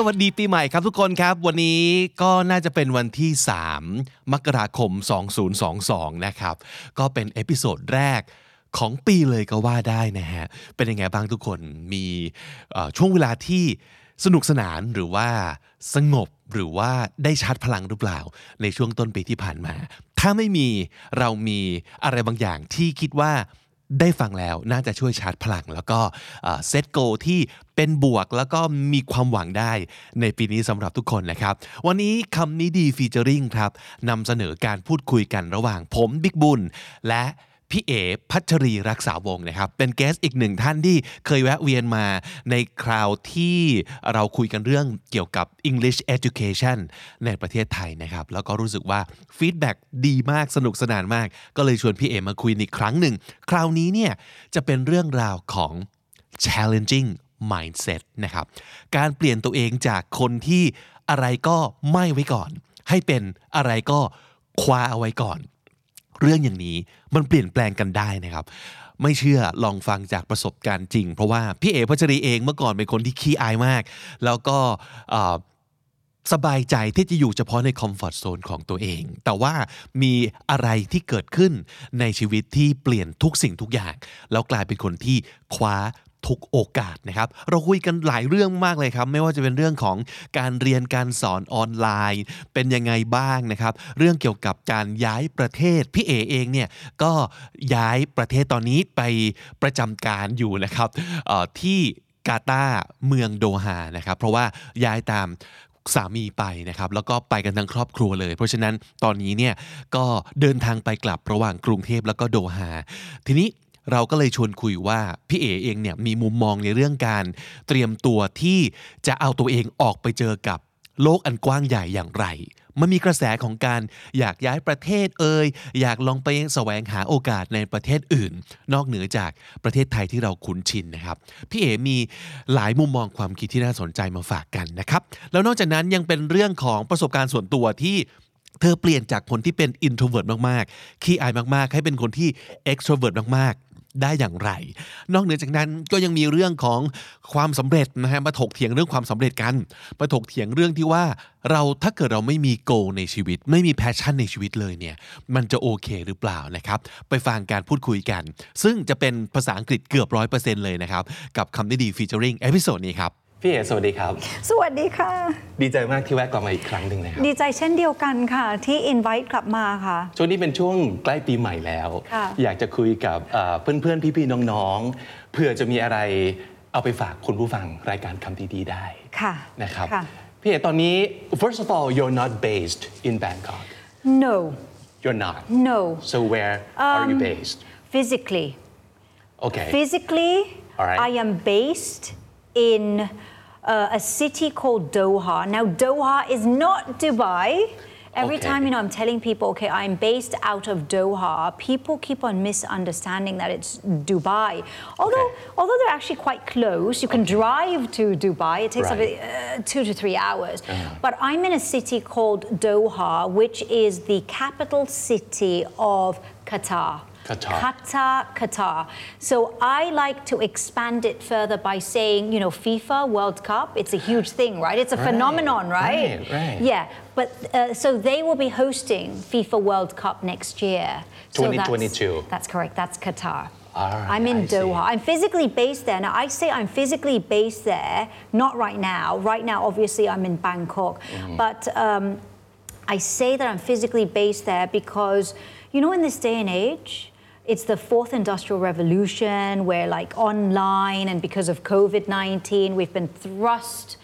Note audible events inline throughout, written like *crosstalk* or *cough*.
สวัสดีปีใหม่ครับทุกคนครับ วันนี้ก็น่าจะเป็นวันที่ 3 มกราคม 2022 นะครับ ก็เป็นเอพิโซดแรกของปีเลยก็ว่าได้นะฮะ เป็นยังไงบ้างทุกคนมีช่วงเวลาที่สนุกสนานหรือว่าสงบหรือว่าได้ชาร์จพลังหรือเปล่า ในช่วงต้นปีที่ผ่านมา ถ้าไม่มีเรามีอะไรบางอย่างที่คิดว่า ได้ฟังแล้วน่าจะช่วยชาร์จพลัง แล้วก็เซตโกที่เป็นบวกแล้วก็มีความหวังได้ในปีนี้สำหรับทุกคนนะครับ วันนี้คำนี้ดีฟีเจอริงครับนำเสนอการพูดคุยกันระหว่างผมบิ๊กบุญและ พี่เอพัชรีรักษาวงนะครับ เป็นเกสอีกหนึ่งท่านที่เคยแวะเวียนมาในคราวที่เราคุยกันเรื่องเกี่ยวกับ English Education ในประเทศไทยนะครับ แล้วก็รู้สึกว่าฟีดแบ็ดีมากสนุกสนานมาก ก็เลยชวนพี่เอมาคุยอีกครั้งหนึ่ง คราวนี้เนี่ยจะเป็นเรื่องราวของ challenging mindset นะครับ การเปลี่ยนตัวเองจากคนที่อะไรก็ไม่ไว้ก่อน ให้เป็นอะไรก็คว้าเอาไว้ก่อน เรื่องอย่างนี้มันเปลี่ยนแปลงกันได้นะครับ ไม่เชื่อลองฟังจากประสบการณ์จริง เพราะว่าพี่เอพัชรีเองเมื่อก่อนเป็นคนที่ขี้อายมาก แล้วก็สบายใจที่จะอยู่เฉพาะในคอมฟอร์ทโซนของตัวเอง แต่ว่ามีอะไรที่เกิดขึ้นในชีวิตที่เปลี่ยนทุกสิ่งทุกอย่าง แล้วกลายเป็นคนที่คว้า ทุกโอกาสนะครับ เราคุยกันหลายเรื่องมากเลยครับ ไม่ว่าจะเป็นเรื่องของการเรียนการสอนออนไลน์ เป็นยังไงบ้างนะครับ เรื่องเกี่ยวกับการย้ายประเทศ พี่เอเองเนี่ยก็ย้ายประเทศตอนนี้ไปประจำการอยู่นะครับที่กาตาร์เมืองโดฮานะครับ เพราะว่าย้ายตามสามีไปนะครับแล้วก็ไปกันทั้งครอบครัวเลย เพราะฉะนั้นตอนนี้เนี่ยก็เดินทางไปกลับระหว่างกรุงเทพแล้วก็โดฮาทีนี้ เราก็เลยชวนคุยว่าพี่เอเองเนี่ยมีมุมมองในเรื่องการเตรียมตัวที่จะเอาตัวเองออกไปเจอกับโลกอันกว้างใหญ่อย่างไร มันมีกระแสของการอยากย้ายประเทศเอ่ยอยากลองไปแสวงหาโอกาสในประเทศอื่น นอกเหนือจากประเทศไทยที่เราคุ้นชินนะครับ พี่เอมีหลายมุมมองความคิดที่น่าสนใจมาฝากกันนะครับ แล้วนอกจากนั้นยังเป็นเรื่องของประสบการณ์ส่วนตัวที่เธอเปลี่ยนจากคนที่เป็น introvert มาก ๆ ขี้อายมาก ๆ ให้เป็นคนที่ extrovert มาก ๆ ได้อย่างไร นอกเหนือจากนั้นก็ยังมีเรื่องของความสำเร็จนะฮะมาถกเถียงเรื่องความสำเร็จกันมาถกเถียงเรื่องที่ว่าเราถ้าเกิดเราไม่มีโกในชีวิต ไม่มีแพชชั่นในชีวิตเลยเนี่ยมันจะโอเคหรือเปล่านะครับไปฟังการพูดคุยกัน ซึ่งจะเป็นภาษาอังกฤษเกือบร้อยเปอร์เซ็นต์เลยนะครับกับคำนี้ดีฟีเจอริงเอพิโซดนี้ครับ พี่เอ๋สวัสดีครับ สวัสดีค่ะ ดีใจมากที่แวะกลับมาอีกครั้งหนึ่งนะครับ ดีใจเช่นเดียวกันค่ะ ที่ invite กลับมาค่ะ ช่วงนี้เป็นช่วงใกล้ปีใหม่แล้ว ค่ะ อยากจะคุยกับเอ่อเพื่อนๆ พี่ๆ น้องๆเพื่อจะมีอะไรเอาไปฝากคุณผู้ฟังรายการคำดีๆ ได้ค่ะนะครับ ค่ะ พี่เอ๋ตอนนี้ first of all you're not based in Bangkok no you're not no so where are you Um, based physically okay physically All right. I am based in uh, a city called Doha now Doha is not Dubai Every Okay. time, you know, I'm telling people, okay, I'm based out of Doha. People keep on misunderstanding that it's Dubai. Although, Okay. although they're actually quite close, you can drive to Dubai. It takes Right. about uh, two to three hours. Uh-huh. But I'm in a city called Doha, which is the capital city of Qatar. Qatar. Qatar, Qatar. So I like to expand it further by saying, you know, FIFA World Cup, it's a huge thing, right? It's a Right, phenomenon, right? right, right. Yeah, but uh, so they will be hosting FIFA World Cup next year. So that's- 2022. That's, correct, that's Qatar. All right, I'm in I see. Doha. I'm physically based there. Now, I say I'm physically based there, not right now. Right now, obviously, I'm in Bangkok. Mm-hmm. But um, I say that I'm physically based there because, you know, in this day and age, it's the fourth industrial revolution where, like, online and because of COVID 19, we've been thrust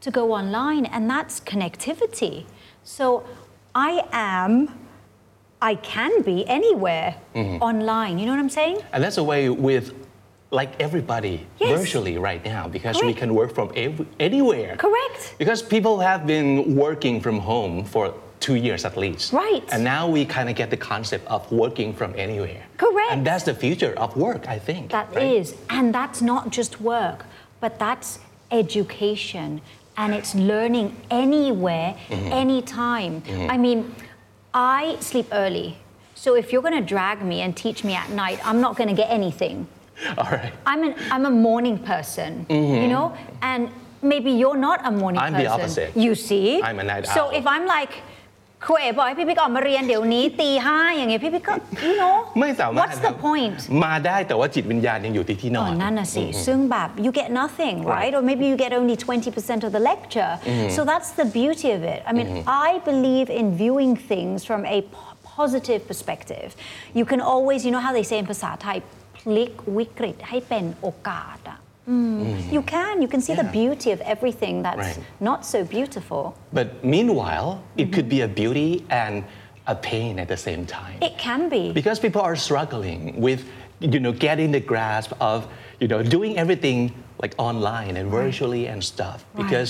to go online, and that's connectivity. So I am, I can be anywhere Mm-hmm. online. You know what I'm saying? and that's the way with like everybody Yes. virtually right now because we can work from ev- anywhere Correct. Because people have been working from home for two years at least. Right. And now we kind of get the concept of working from anywhere. Correct. And that's the future of work, I think. That is, right? and that's not just work, but that's education and it's learning anywhere, Mm-hmm. anytime. I mean, I sleep early. So if you're going to drag me and teach me at night, I'm not going to get anything. *laughs* All right. I'm an I'm a morning person, you know, and maybe you're not a morning Mm-hmm. I'm the person. opposite. You see? I'm a night owl. So if I'm like ครูเอ๋บอกให้พี่บิ๊กออกมาเรียนเดี๋ยวนี้ตีห้าอย่างเงี้ยพี่บิ๊กก็ you know ไม่สามารถ what's the point มาได้แต่ว่าจิตวิญญาณยังอยู่ที่ที่นอ๋ออน นั่นน่ะสิซึ่งแบบ you get nothing right or maybe you get only 20% of the lecture so that's the beauty of it I mean I believe in viewing things from a po- positive perspective you can always you know how they say in ภาษาไทยพลิกวิกฤตให้เป็นโอกาสอะ อืม you can. You can see the beauty of everything that's Right. not so beautiful. But meanwhile, it mm-hmm. could be a beauty and a pain at the same time. it can be. Because people are struggling with you know getting the grasp of you know doing everything like online and virtually and stuff. Because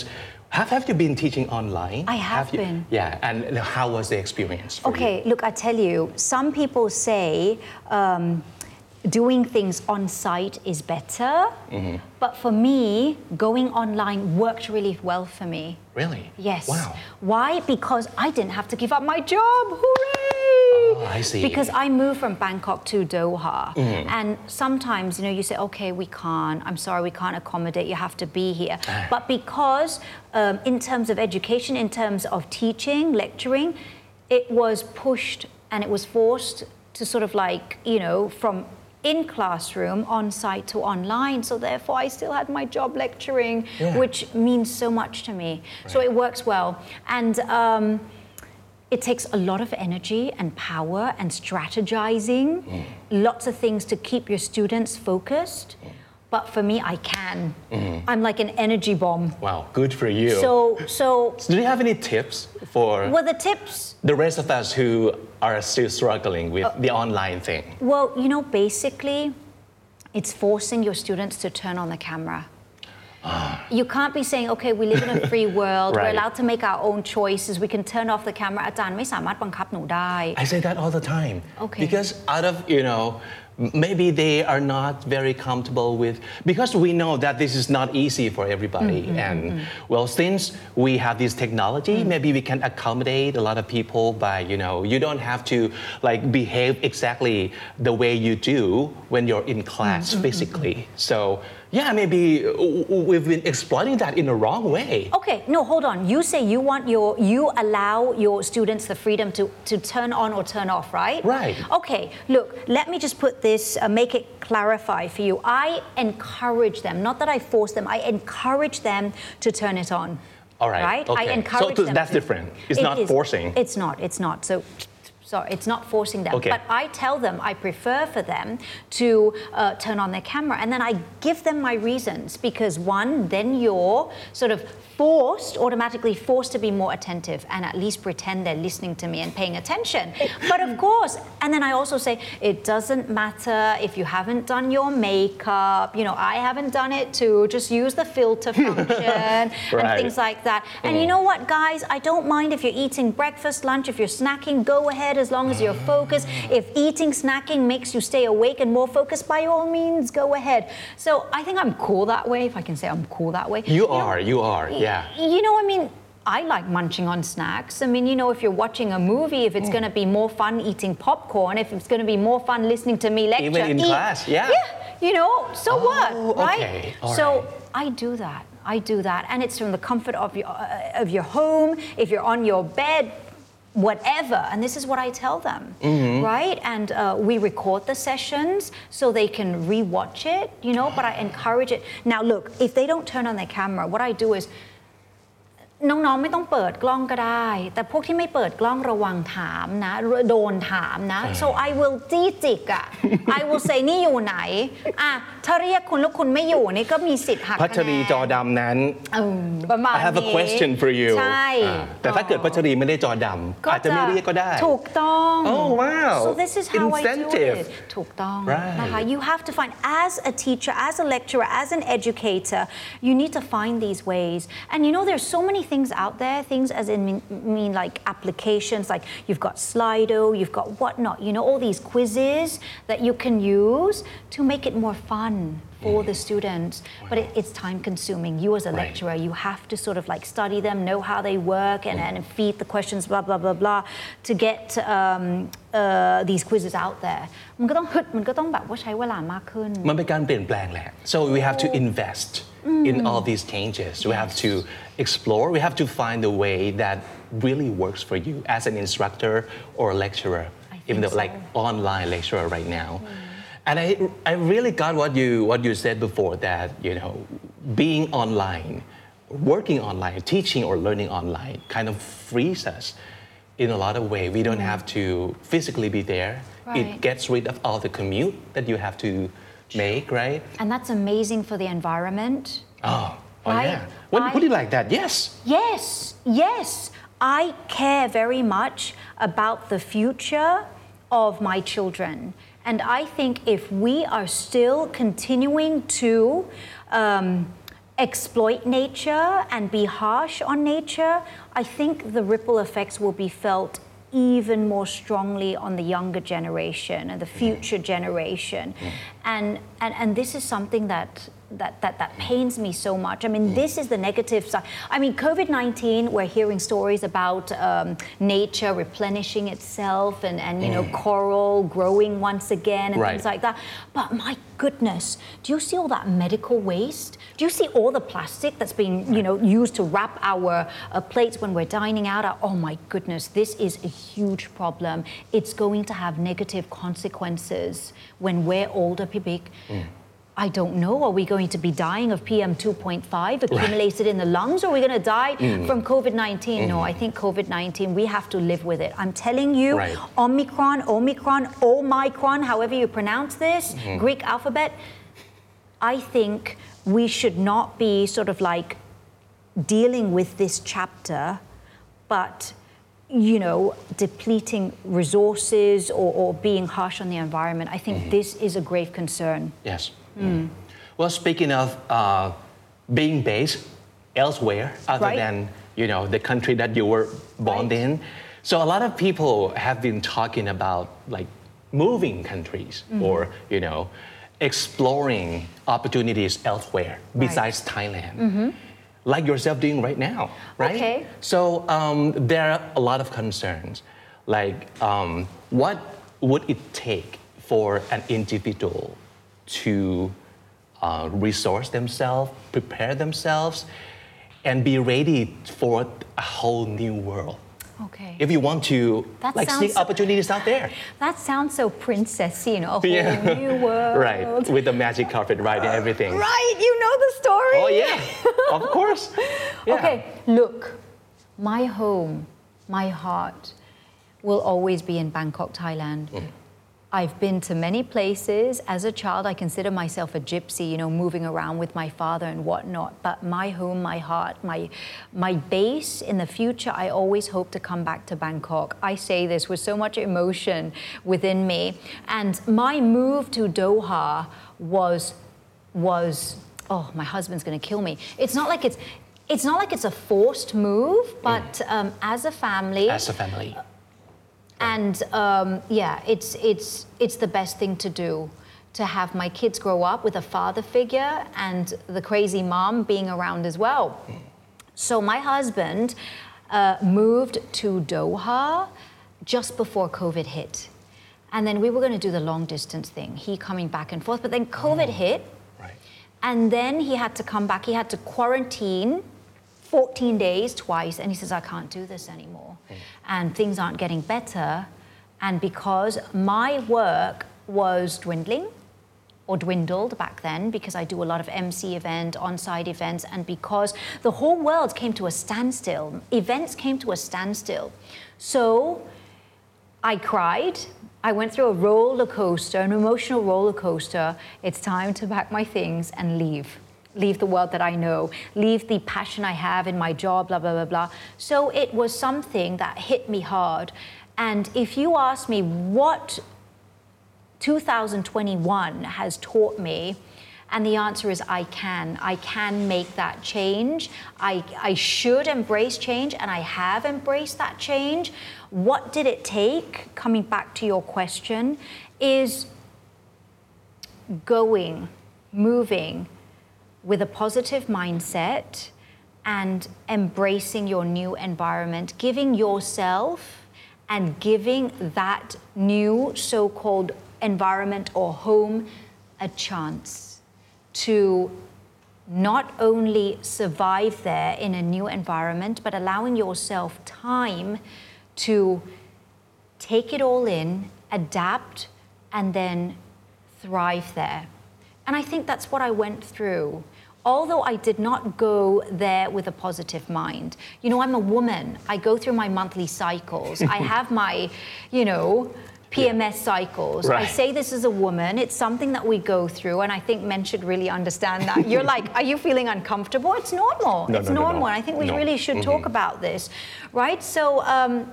have, have you been teaching online? I have you, been. yeah and how was the experience for Okay, look, I tell you, some people say um, doing things on site is better, Mm-hmm. but for me, going online worked really well for me. really Yes. wow Why? Because I didn't have to give up my job. Hooray! Oh, I see. Because I moved from Bangkok to Doha. Mm-hmm. And sometimes, you know, you say, okay, we can't. I'm sorry, we can't accommodate. You have to be here. Ah. But because, um, in terms of education, in terms of teaching, lecturing, it was pushed and it was forced to sort of like, you know, from in classroom, on site to online. So therefore, I still had my job lecturing, Yeah. which means so much to me. So it works well. And um, it takes a lot of energy and power and strategizing, lots of things to keep your students focused But for me, I can. I'm like an energy bomb. wow good for you So, so do you have any tips for well, the tips. the rest of us who are still struggling with Uh, the online thing Well, you know, basically, it's forcing your students to turn on the camera. You can't be saying, okay, we live in a free *laughs* world, we're Right. allowed to make our own choices, we can turn off the camera. อาจารย์ไม่สามารถบังคับหนูได้ I say that all the time. Okay. Because out of, you know, m- maybe they are not very comfortable with, because we know that this is not easy for everybody. Mm-hmm, mm-hmm. And well, since we have this technology, mm-hmm. maybe we can accommodate a lot of people by, you know, you don't have to like behave exactly the way you do when you're in class physically. So, yeah, maybe we've been exploiting that in the wrong way. Okay, no, hold on. You say you want your, you allow your students the freedom to, to turn on or turn off, right? Right. Okay, look, let me just put this, uh, make it clarify for you. I encourage them, not that I force them, I encourage them to turn it on. All right, Right? I okay. So encourage to- them. that's to. different. It's It not is. forcing. It's not, it's not. So, sorry, it's not forcing them. Okay. But I tell them I prefer for them to uh, turn on their camera and then I give them my reasons because one, then you're sort of forced, automatically forced to be more attentive and at least pretend they're listening to me and paying attention. But of course, and then I also say it doesn't matter if you haven't done your makeup, you know, I haven't done it too, just use the filter *laughs* function and things like that. And you know what, guys? I don't mind if you're eating breakfast, lunch, if you're snacking, go ahead as long as you're focused. If eating, snacking makes you stay awake and more focused, by all means, go ahead. So I think I'm cool that way, if I can say I'm cool that way. You know, are, you are, yeah. you know, I mean, I like munching on snacks. I mean, you know, if you're watching a movie, if Mm. it's going to be more fun eating popcorn, if it's going to be more fun listening to me lecture, Even in eat. class, yeah. Yeah, you know, so what, Oh, right? okay, all so right. I do that. I do that, and it's from the comfort of your uh, of your home. If you're on your bed, whatever, and this is what I tell them, Mm-hmm. right? And uh, we record the sessions so they can rewatch it, you know. But I encourage it. Now, look, if they don't turn on their camera, what I do is น้องๆไม่ต้องเปิดกล้องก็ได้ แต่พวกที่ไม่เปิดกล้องระวังถามนะ โดนถามนะ so I will จี้จิกอะ I will say นี่อยู่ไหนอะถ้าเรียกคุณแล้วคุณไม่อยู่นี่ก็มีสิทธิ์หักพัชรีคะแนนจอดำนั้นเออประมาณ I have a นี้ question for you ใช่อ่าแต่ถ้าเกิดพัชรีไม่ได้จอดำอาจจะไม่เรียกก็ได้ ถูกต้อง Oh, wow. so this is how Incentive. I do it ถูกต้อง Right. นะคะ you have to find as a teacher as a lecturer as an educator you need to find these ways and you know there's so many things out there, things as in mean, mean like applications, like you've got Slido, you've got whatnot, you know, all these quizzes that you can use to make it more fun for the students. But it, it's time consuming. You as a Right. lecturer, you have to sort of like study them, know how they work, and, and feed the questions, blah, blah, blah, blah, to get um, uh, these quizzes out there. มันก็ต้องฮึดมันก็ต้องแบบว่าใช้เวลามากขึ้น มันเป็นการเปลี่ยนแปลงแหละ so we have to invest in all these changes we have to explore we have to find a way that really works for you as an instructor or a lecturer. Even though like online lecturer right now. And I, I really got what you what you said before that you know being online working online teaching or learning online kind of frees us in a lot of way. We don't have to physically be there. Right. it gets rid of all the commute that you have to make, right? And that's amazing for the environment. Oh, oh Right. yeah. When you I- put it like that, yes. Yes, yes. I care very much about the future of my children. And I think if we are still continuing to um, exploit nature and be harsh on nature, I think the ripple effects will be felt even more strongly on the younger generation and the future generation. And, and, and this is something that, that, that, that mm. pains me so much. I mean, mm. this is the negative side. I mean, COVID 19, we're hearing stories about um, nature replenishing itself and, and you know, mm. coral growing once again and Right. things like that. But my goodness, do you see all that medical waste? Do you see all the plastic that's being, you know, used to wrap our uh, plates when we're dining out? Uh, oh my goodness, this is a huge problem. It's going to have negative consequences when we're older, Pibik. I don't know. Are we going to be dying of PM 2.5 accumulated in the lungs? Or are we going to die mm. from COVID 19? No, mm. I think COVID 19, we have to live with it. I'm telling you, Right. Omicron, Omicron, Omicron, however you pronounce this, mm. Greek alphabet, I think we should not be sort of like dealing with this chapter, but you know, depleting resources or, or being harsh on the environment. I think mm-hmm. this is a grave concern. Yes. Well, speaking of uh, being based elsewhere other Right. than you know the country that you were born Right. in, so a lot of people have been talking about like moving countries Mm-hmm. or you know exploring opportunities elsewhere besides Thailand. Like yourself doing right now, right? Mm-hmm. Okay. So um, there are a lot of concerns, like um, what would it take for an individual to uh, resource themselves, prepare themselves, and be ready for a whole new world. Okay. If you want to That like sounds see opportunities out there, that sounds so princessy, you know, a whole Yeah. new *laughs* world. right? With the magic carpet right, and everything. Right, you know the story. Oh yeah, of course. *laughs* Yeah. Okay, look, my home, my heart will always be in Bangkok, Thailand. I've been to many places. As a child, I consider myself a gypsy, you know, moving around with my father and whatnot. But my home, my heart, my, my base in the future, I always hope to come back to Bangkok. I say this with so much emotion within me. And my move to Doha was, was, oh, my husband's gonna kill me. It's not like it's, it's not like it's a forced move, but um, as a family, As a family. And um, yeah, it's, it's, it's the best thing to do to have my kids grow up with a father figure and the crazy mom being around as well. So my husband uh, moved to Doha just before COVID hit. And then we were going to do the long distance thing, he coming back and forth. But then COVID hit, Right. and then he had to come back. He had to quarantine 14 days twice. And he says, I can't do this anymore. Mm. And things aren't getting better. And because my work was dwindling, or dwindled back then because I do a lot of MC event, on-site events, and because the whole world came to a standstill, events came to a standstill. So I cried. I went through a roller coaster, an emotional roller coaster. It's time to pack my things and leave. Leave the world that I know, leave the passion I have in my job, blah, blah, blah, blah. So it was something that hit me hard. And if you ask me what 2021 has taught me, And the answer is I can. I can make that change. I, I should embrace change, and I have embraced that change. What did it take? Coming back to your question, is going, moving with a positive mindset and embracing your new environment, giving yourself and giving that new so called environment or home a chance to not only survive there in a new environment, but allowing yourself time to take it all in, adapt, and then thrive there. And I think that's what I went through. Although I did not go there with a positive mind. You know, I'm a woman. I go through my monthly cycles. I *laughs* have my, you know, PMS cycles. I say this as a woman. It's something that we go through, and I think men should really understand that. You're *laughs* like, are you feeling uncomfortable? It's normal. No, it's no, no, no. normal. I think we really should talk about this, right? So, um,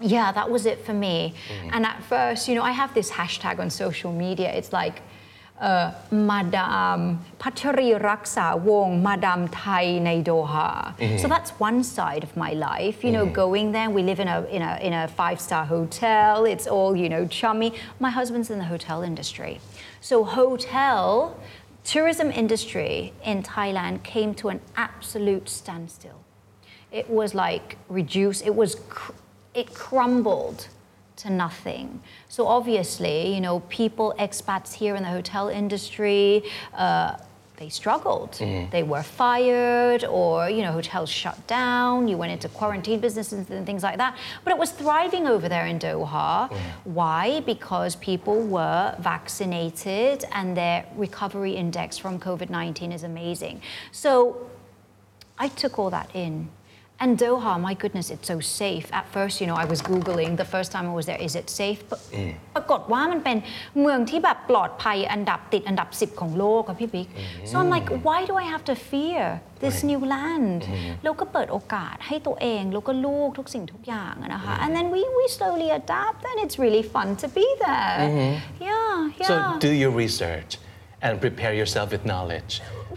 yeah, that was it for me. And at first, you know, I have this hashtag on social media. It's like, uh, มาดามพัชรีรักษาวงศ์มาดามไทยในโดฮา so mm-hmm. that's one side of my life you know mm-hmm. going there. We live in a in a in a five star hotel. It's all you know chummy. My husband's in the hotel industry. So hotel tourism industry in Thailand came to an absolute standstill. It was like reduced. It was cr- it crumbled to nothing. So obviously you know people expats here in the hotel industry uh, they struggled. They were fired or you know hotels shut down you went into quarantine businesses and things like that. But it was thriving over there in doha. Why? Because people were vaccinated and their recovery index from covid-19 is amazing. So I took all that in. And Doha, my goodness, it's so safe. At first, you know, I was Googling the first time I was there, is it safe? But ปรากฏว่ามันเป็นเมืองที่แบบปลอดภัยอันดับติดอันดับ 10 ของโลกอะพี่บิ๊ก so I'm like why do I have to fear this new land แล้วก็เปิดโอกาสให้ตัวเองแล้วก็ลูกทุกสิ่งทุกอย่างอะนะคะ and then we we slowly adapt and it's really fun to be there yeah yeah So do your research and prepare yourself with knowledge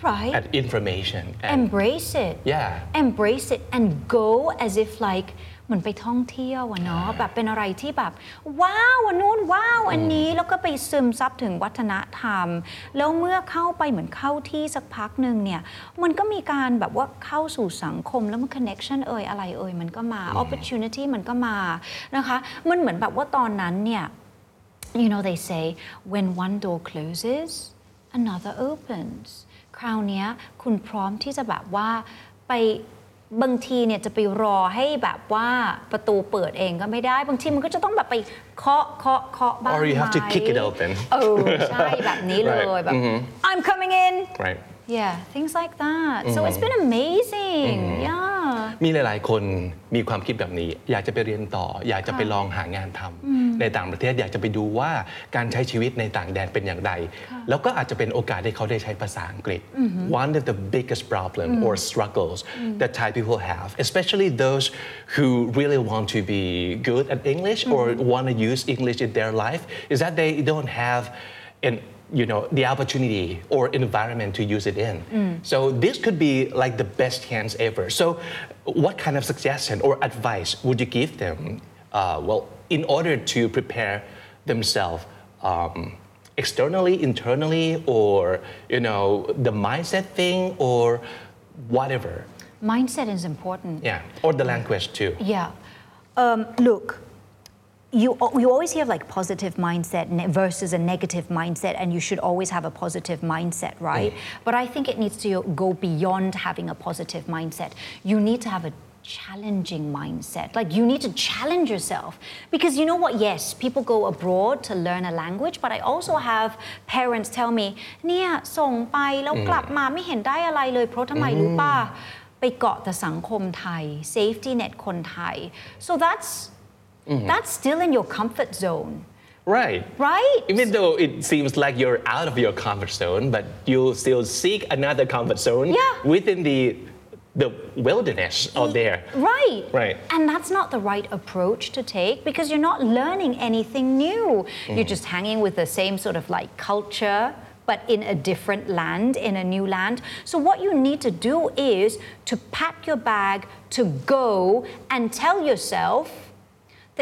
right and information. And embrace it Yeah. embrace it and go as if like เหมือนไปท่องเที่ยวอะเนาะแบบเป็นอะไรที่แบบ ว้าวอันนู้นว้าวอันนี้แล้วก็ไปซึมซับถึงวัฒนธรรม แล้วเมื่อเข้าไปเหมือนเข้าที่สักพักหนึ่งเนี่ย มันก็มีการแบบว่าเข้าสู่สังคมแล้วมัน connection เอ่ยอะไรเอ่ยมันก็มา opportunity มันก็มานะคะ มันเหมือนแบบว่าตอนนั้นเนี่ย you know they say when one door closes another opens คราวเนี้ยคุณพร้อมที่จะแบบว่าไปบางทีเนี่ยจะไปรอให้แบบว่าประตูเปิดเองก็ไม่ได้ บางทีมันก็จะต้องแบบไปเคาะเคาะเคาะบ้าง Or you have to ไหม kick it open เออใช่แบบนี้เลย Right. แบบ I'm coming in right. yeah things like that so it's been amazing yeah มีหลาย ๆ คนมีความคิดแบบนี้ อยากจะไปเรียนต่อ อยากจะไปลองหางานทำในต่างประเทศอยากจะไปดูว่าการใช้ชีวิตในต่างแดนเป็นอย่างไร แล้วก็อาจจะเป็นโอกาสให้เขาได้ใช้ภาษาอังกฤษ One of the biggest problem or struggles that Thai people have especially those who really want to be good at English or want to use English in their life is that they don't have an you know the opportunity or environment to use it in. So this could be like the best chance ever. So what kind of suggestion or advice would you give them uh, well in order to prepare themselves um, externally internally or you know the mindset thing or whatever? Mindset is important. Yeah or the language too. Yeah. Um, look, you, you always hear like positive mindset ne- versus a negative mindset, and you should always have a positive mindset, right? But I think it needs to go beyond having a positive mindset. You need to have a challenging mindset. Like you need to challenge yourself. Because you know what? Yes, people go abroad to learn a language, but I also have parents tell me, เนี่ยส่งไปแล้วกลับมาไม่เห็นได้อะไรเลย เพราะทำไมรู้ป่ะ ไปเกาะแต่สังคมไทย safety net คนไทย so that's Mm-hmm. that's still in your comfort zone right right Even though it seems like you're out of your comfort zone, but you still seek another comfort zone Yeah. within the the wilderness out there. Right. Right. And that's not the right approach to take because you're not learning anything new. You're mm-hmm. just hanging with the same sort of like culture, but in a different land, in a new land. So, what you need to do is to pack your bag to go and tell yourself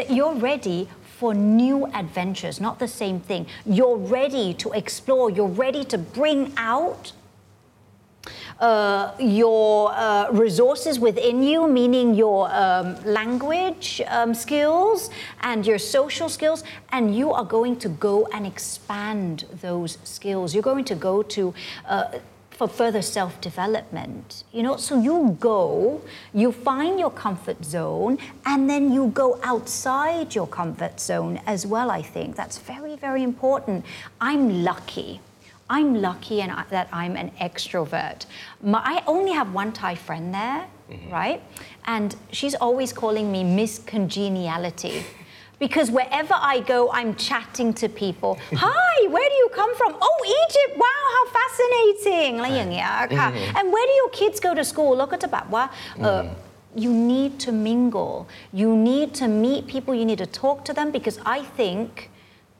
that you're ready for new adventures, not the same thing. You're ready to explore, you're ready to bring out uh, your uh, resources within you, meaning your um, language um, skills and your social skills, and you are going to go and expand those skills. You're going to go to uh, for further self development. You know, so you go, you find your comfort zone, and then you go outside your comfort zone as well. I think that's very, very important. I'm lucky. I'm lucky and I, that I'm an extrovert. My, I only have one Thai friend there, mm-hmm. right? And she's always calling me Miss Congeniality Because wherever I go, I'm chatting to people. *laughs* Hi, where do you come from? Oh, Egypt. Wow, how fascinating. อะไรอย่างเงี้ยค่ะ And where do your kids go to school? แล้วก็จะแบบว่าเอ่อ you need to mingle. You need to meet people. You need to talk to them because I think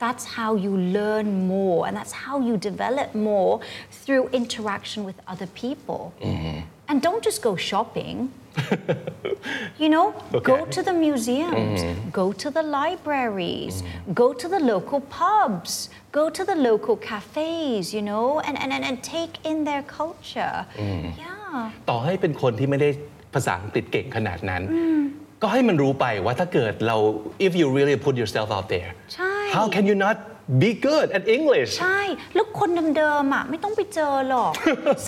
that's how you learn more and that's how you develop more through interaction with other people. And don't just go shopping. *laughs* you know, go Okay. to the museums, go to the libraries, go to the local pubs, go to the local cafes, you know, and, and, and, and take in their culture. Yeah. ต่อให้เป็นคนที่ไม่ได้ภาษาอังกฤษเก่งขนาดนั้น ก็ให้มันรู้ไปว่าถ้าเกิดเรา if you really put yourself out there ใช่ how can you not be good at English ใช่ แล้วคนเดิมๆอะไม่ต้องไปเจอหรอก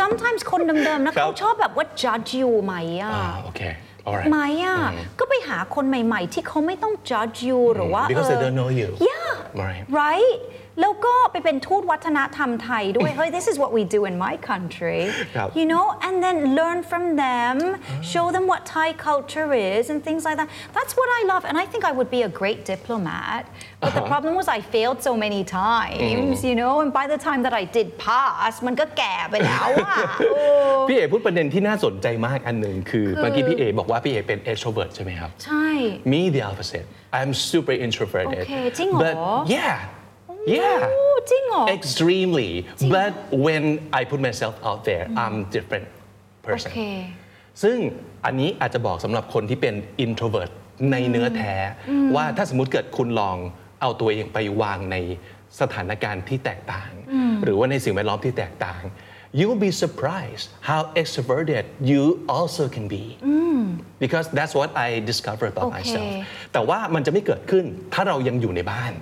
sometimes คนเดิมๆนะครัเขาบชอบแบบว่า judge you ไหมอะอ่าโอเค alright ไหมอะก็ไปหาคนใหม่ๆ ที่เขาไม่ต้อง judge you หรือว่า because เอ they อ don't know you yeah Right. right แล้วก็ไปเป็นทูตวัฒนธรรมไทยด้วย เฮ้ย *laughs* this is what we do in my country ครับ you know and then learn from them show them what Thai culture is and things like that that's what I love and I think I would be a great diplomat but the problem was I failed so many times you know and by the time that I did pass มันก็แก่ไปแล้วอะโอ้ พี่เอพูดประเด็นที่น่าสนใจมากอันหนึ่งคือเมื่อกี้พี่เอบอกว่าพี่เอเป็น *laughs* extrovert ใช่ไหมครับ ใช่ me the opposite I'm super introverted โอเคจริงเหรอ but yeah yeah โอ้จริงเหรอ extremely but when I put myself out there I'm different โอ person เคซึ่งอันนี้อาจจะบอกสำหรับคนที่เป็น introvert ในเนื้อแท้ ว่าถ้าสมมติเกิดคุณลองเอาตัวเองไปวางในสถานการณ์ที่แตกต่าง หรือว่าในสิ่งแวดล้อมที่แตกต่าง you will be surprised how extroverted you also can be because that's what I discovered about โอเค myself แต่ว่ามันจะไม่เกิดขึ้นถ้าเรายังอยู่ในบ้าน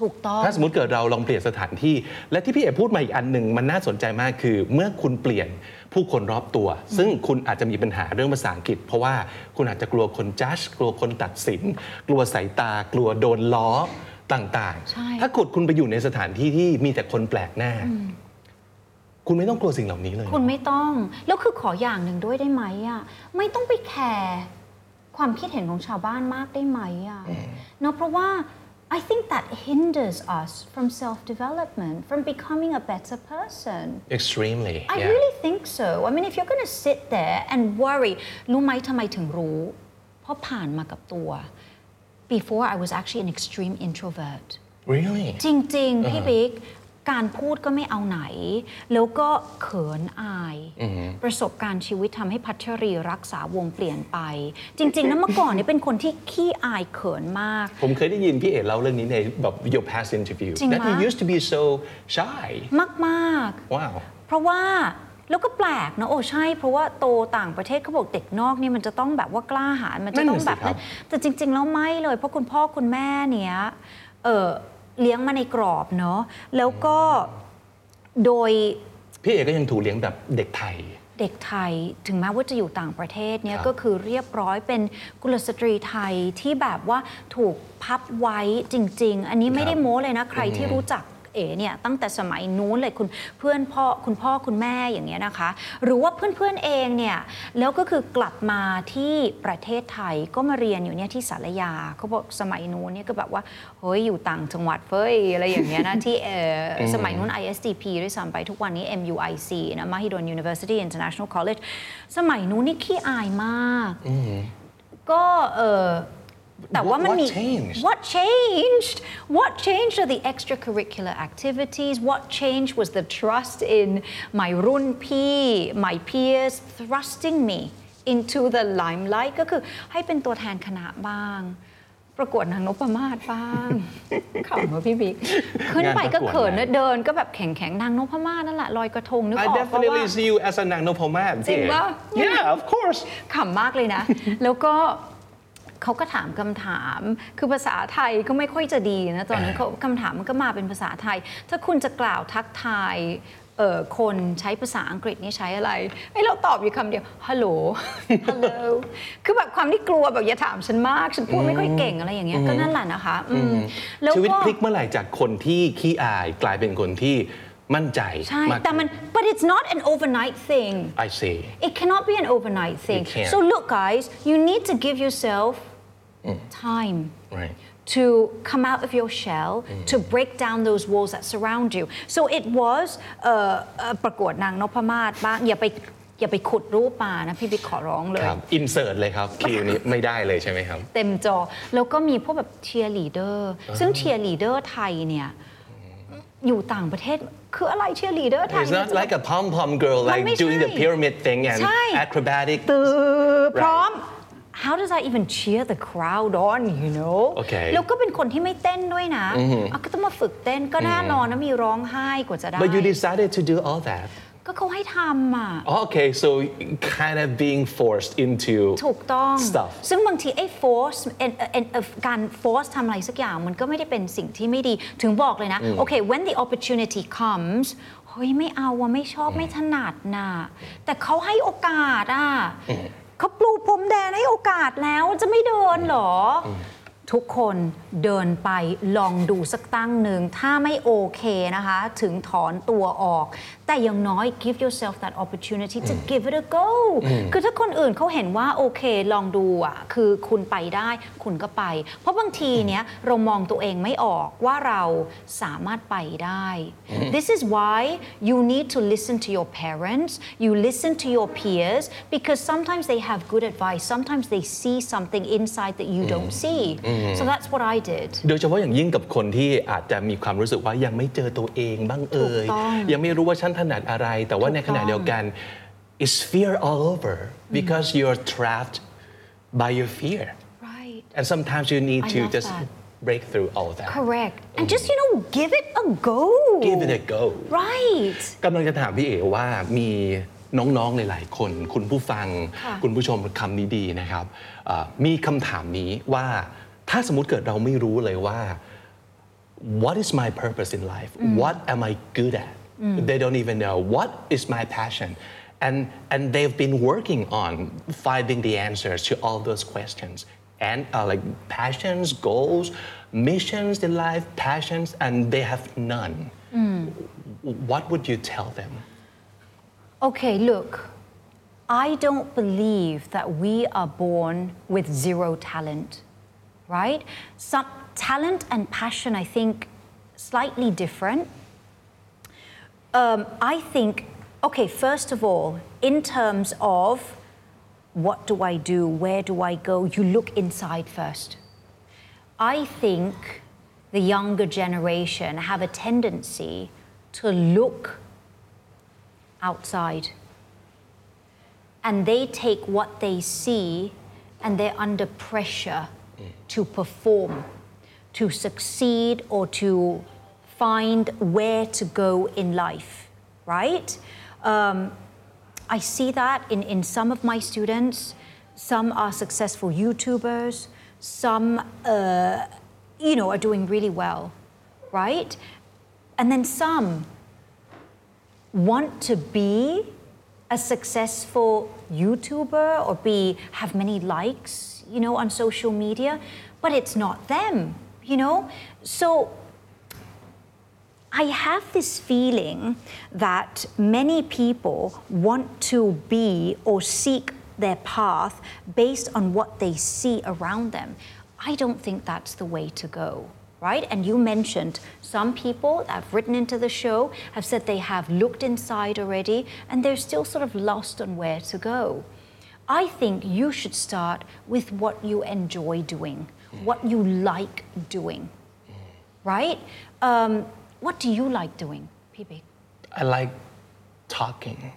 ถูกต้อง ถ้าสมมติเกิดเราลองเปลี่ยนสถานที่ และที่พี่เอกพูดมาอีกอันหนึ่งมันน่าสนใจมากคือ เมื่อคุณเปลี่ยนผู้คนรอบตัว ซึ่งคุณอาจจะมีปัญหาเรื่องภาษาอังกฤษ เพราะว่าคุณอาจจะกลัวคนจัดกลัวคนตัดสิน กลัวสายตา กลัวโดนล้อต่างใช่ ๆ ถ้ากดคุณไปอยู่ในสถานที่ที่มีแต่คนแปลกหน้า คุณไม่ต้องกลัวสิ่งเหล่านี้เลยคุณไม่ต้อง แล้วคือขออย่างหนึ่งด้วยได้ไหมอะไม่ต้องไปแคร์ความคิดเห็นของชาวบ้านมากได้ไหมอะเนาะเพราะว่า I think that hinders us from self-development, from becoming a better person. extremely I yeah. really think so. I mean, if you're going to sit there and worry, รู้ไหมทำไมถึงรู้ เพราะผ่านมากับตัว Before I was actually an extreme introvert. really จริง ๆ พี่บิ๊ก การพูดก็ไม่เอาไหน แล้วก็เขินอาย ประสบการณ์ชีวิตทำให้พัชรีรักษาวงเปลี่ยนไป จริงๆนะเมื่อก่อนเนี่ยเป็นคนที่ขี้อายเขินมาก ผมเคยได้ยินพี่เอกเล่าเรื่องนี้ในแบบ your past interview จริง that ปะ you used to be so shy มากๆ wow เพราะว่าแล้วก็แปลกนะโอ้ใช่ เพราะว่าโตต่างประเทศเขาบอกเด็กนอกเนี่ยมันจะต้องแบบว่ากล้าหาญมันจะต้องแบบนั่นน่ะสิครับนั้นแต่จริง ๆ แล้วไม่เลย เพราะคุณพ่อคุณแม่เนี่ยเออ เลี้ยงมาในกรอบเนาะแล้วก็โดยพี่เอกก็ยังถูกเลี้ยงแบบเด็กไทย เด็กไทยถึงแม้ว่าจะอยู่ต่างประเทศเนี่ยครับ ก็คือเรียบร้อยเป็นกุลสตรีไทยที่แบบว่าถูกพับไว้จริง ๆ อันนี้ไม่ได้โม้เลยนะ ใครที่รู้จัก เอ๋เนี่ยตั้งแต่สมัยนู้นเลยคุณเพื่อนพ่อคุณพ่อคุณแม่อย่างเงี้ยนะคะ หรือว่าเพื่อนๆเองเนี่ยแล้วก็คือกลับมาที่ประเทศไทยก็มาเรียนอยู่เนี่ยที่สารยาเขาบอกสมัยนู้นเนี่ยก็แบบว่าเฮ้ยอยู่ต่างจังหวัดเฟ้ยอะไรอย่างเงี้ยนะที่เออสมัยนู้น ISDP ด้วยซ้ำไปทุกวันนี้ MUIC นะ Mahidol University International College สมัยนู้นนี่ขี้อายมากก็เออ แต่ว่ามันมี What changed? What changed? What changed are the extracurricular activities? What changed was the trust in my รุ่นพี่ my peers thrusting me into the limelight ก็คือให้เป็นตัวแทนคณะบ้าง ประกวดนางนพมาศบ้างขำว่าพี่บิ๊กขึ้นไปก็เขินนะเดินก็แบบแข็งแข็งๆนางนพมาศนั่นแหละลอยกระทงนึกอ I อกเพราะว่า definitely see you as a Nang Nopomat จริงปะ Yeah of course ขำมากเลยนะ แล้วก็ เขาก็ถามคำถาม คือภาษาไทยก็ไม่ค่อยจะดีนะตอนนั้นเขาคำถามมันก็มาเป็นภาษาไทย ถ้าคุณจะกล่าวทักทายเอ่อคนใช้ภาษาอังกฤษนี่ใช้อะไรไอ้เราตอบอยู่คำเดียว ฮัลโหล ฮัลโหล คือแบบความที่กลัวแบบอย่าถามฉันมาก ฉันพูดไม่ค่อยเก่งอะไรอย่างเงี้ย ก็นั่นแหละนะคะอืมแล้วชีวิตก็พลิกเมื่อไหร่จากคนที่ขี้อายกลายเป็นคนที่ มั่นใจใช่ มากแต่มัน but it's not an overnight thing I see It cannot be an overnight thing. can't. So look, guys, you need to give yourself time right to come out of your shell, to break down those walls that surround you. So it was เอ่อเอ่อประกวดนางนพมาศบ้างอย่าไปอย่าไปขุดรูปมานะพี่บิ๊กขอร้องเลยครับอินเสิร์ตเลยครับคิวนี้ไม่ได้เลยใช่ไหมครับ เต็มจอ แล้วก็มีพวกแบบเชียร์ลีดเดอร์ซึ่งเชียร์ลีดเดอร์ไทยเนี่ย อยู่ต่างประเทศคืออะไรเชียร์ลีดเดอร์ไทย It's not like a pom pom girl มัน like ไม่ doing the ใช่ pyramid thing and ใช่ acrobatic ตื่นพร้อม How does that even cheer the crowd on you know Okay. แล้วก็เป็นคนที่ไม่เต้นด้วยนะอะก็ต้องมาฝึกเต้นก็แน่นอนนะมีร้องไห้กว่าจะได้ but you decided to do all that ก็เขาให้ทำอะ okay so kind of being forced into ถูกต้อง stuff ซึ่งบางทีไอ้ force เอ่อเอ่อเอ่อการ force ทำอะไรสักอย่างมันก็ไม่ได้เป็นสิ่งที่ไม่ดี ถึงบอกเลยนะโอเค when the opportunity comes เฮ้ยไม่เอาอะไม่ชอบไม่ถนัดน่ะ แต่เขาให้โอกาสอะเขาปลูกผมแดงให้โอกาสแล้วจะไม่เดินเหรออทุกคนเดินไปลองดูสักตั้งหนึ่ง ถ้าไม่โอเคนะคะ ถึงถอนตัวออกแต่อย่างน้อย give yourself that opportunity to give it a go คือถ้าคนอื่นเขาเห็นว่า โอเค ลองดูอะ คือคุณไปได้ คุณก็ไป เพราะบางทีเนี้ยเรามองตัวเองไม่ออกว่าเราสามารถไปได้ This is why you need to listen to your parents you listen to your peers because sometimes they have good advice sometimes they see something inside that you don't see so that's what I did โดยเฉพาะอย่างยิ่งกับคนที่อาจจะมีความรู้สึกว่ายังไม่เจอตัวเองบ้างเอ่ยถูกต้องยังไม่รู้ว่าฉันถนัดอะไร แต่ว่าในขณะถูกต้องเดียวกัน it's fear all over because you're trapped by your fear right and sometimes you need I to love just that. break through all that correct and just you know give it a go give it a go right กำลังจะถามพี่เอ๋ว่ามีน้องๆ หลายๆ คน คุณผู้ฟังค่ะคุณผู้ชมคำนี้ดีนะครับเอ่อมีคำถามนี้ว่าถ้าสมมติเกิดเราไม่รู้เลยว่า what is my purpose in life what am I good at they don't even know. What is my passion? And and they've been working on finding the answers to all those questions. And uh, like passions goals missions in life passions and they have none. What would you tell them? Okay, look, I don't believe that we are born with zero talent, right? Some talent and passion, I think, slightly different. Um, I think, okay, first of all, in terms of what do I do, where do I go, you look inside first. I think the younger generation have a tendency to look outside. And they take what they see and they're under pressure to perform, to succeed, or to find where to go in life, right? Um, I see that in, in some of my students. Some are successful YouTubers, some, uh, you know, are doing really well, right? And then some want to be a successful YouTuber or be have many likes, you know, on social media, but it's not them, you know? So I have this feeling that many people want to be or seek their path based on what they see around them. I don't think that's the way to go, right? And you mentioned some people that have written into the show have said they have looked inside already and they're still sort of lost on where to go. I think you should start with what you enjoy doing. what you like doing right um, what do you like doing, Pipi? I like talking.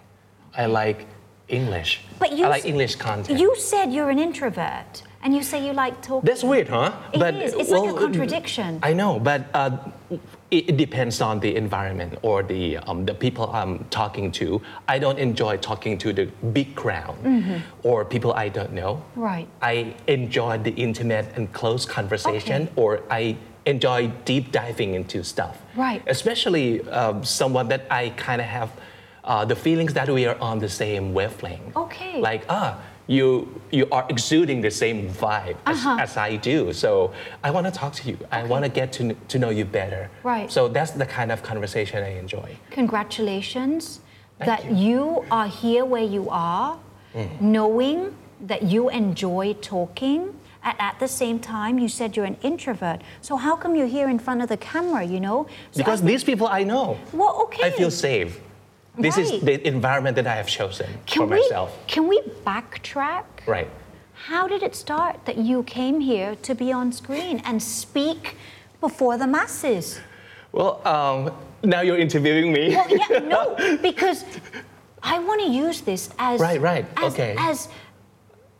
I like English. But you I like English content. You said you're an introvert, and you say you like talking. That's weird, huh? It but, is. It's well, like a contradiction. I know, but uh, it, it, depends on the environment or the um, the people I'm talking to. I don't enjoy talking to the big crowd mm-hmm. or people I don't know. Right. I enjoy the intimate and close conversation, okay. or I enjoy deep diving into stuff. Right. Especially um, someone that I kind of have uh, the feelings that we are on the same wavelength. Okay. Like ah, you you are exuding the same vibe as, Uh-huh. as I do. So I want to talk to you. I want to get to, to know you better. Right. So that's the kind of conversation I enjoy. Congratulations Thank that you. you are here where you are, knowing that you enjoy talking. And at the same time, you said you're an introvert. So how come you're here in front of the camera, you know? So Because I- these people I know. Well, okay. I feel safe. This Right. is the environment that I have chosen can for we, myself. Can we backtrack? Right. How did it start that you came here to be on screen and speak before the masses? Well, um, now you're interviewing me. Well, yeah, no, *laughs* because I want to use this as Right, right, as, okay. as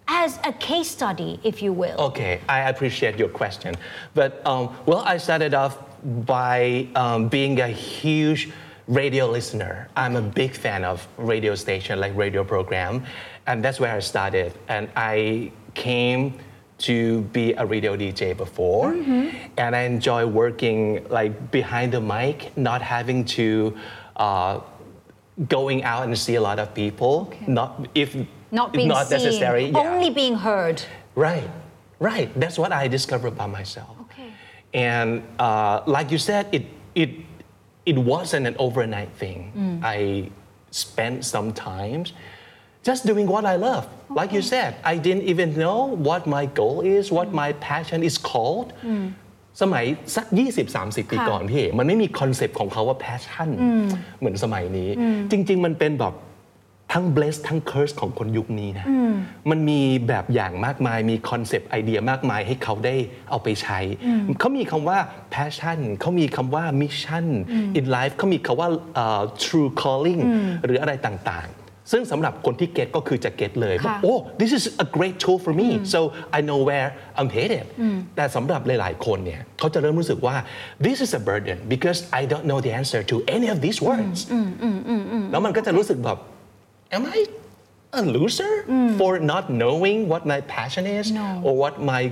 as a case study, if you will. Okay, I appreciate your question. But um, well, I started off by um, being a huge radio listener. I'm a big fan of radio station, like radio program, and that's where I started. And I came to be a radio DJ before, and I enjoy working like behind the mic, not having to. Uh, going out and see a lot of people not if Not being not seen, necessary yeah. only being heard. Right, right. That's what I discovered about myself. Okay. And uh, like you said, it it it wasn't an overnight thing. I spent some time just doing what I love. Like you said, I didn't even know what my goal is, what my passion is called. สมัยสัก 20-30 ปี ค่ะ ก่อนพี่ มันไม่มีคอนเซปต์ของเขาว่า passion เหมือนสมัยนี้ จริง ๆ มันเป็นแบบ ทั้ง bless ทั้ง curse ของคนยุคนี้นะ มันมีแบบอย่างมากมาย มีคอนเซปต์ไอเดียมากมายให้เขาได้เอาไปใช้ เขามีคำว่า passion เขามีคำว่า mission in life เขามีคำว่าเอ่อ true calling หรืออะไรต่างๆ ซึ่งสำหรับคนที่เก็ตก็คือจะเก็ตเลยค่ะโอ้ this is a great tool for me so I know where I'm headed แต่สำหรับหลายๆ คนเนี่ยเขาจะเริ่มรู้สึกว่า this is a burden because I don't know the answer to any of these words แล้วมันก็จะรู้สึกแบบ am I a loser for not knowing what my passion is No. or what my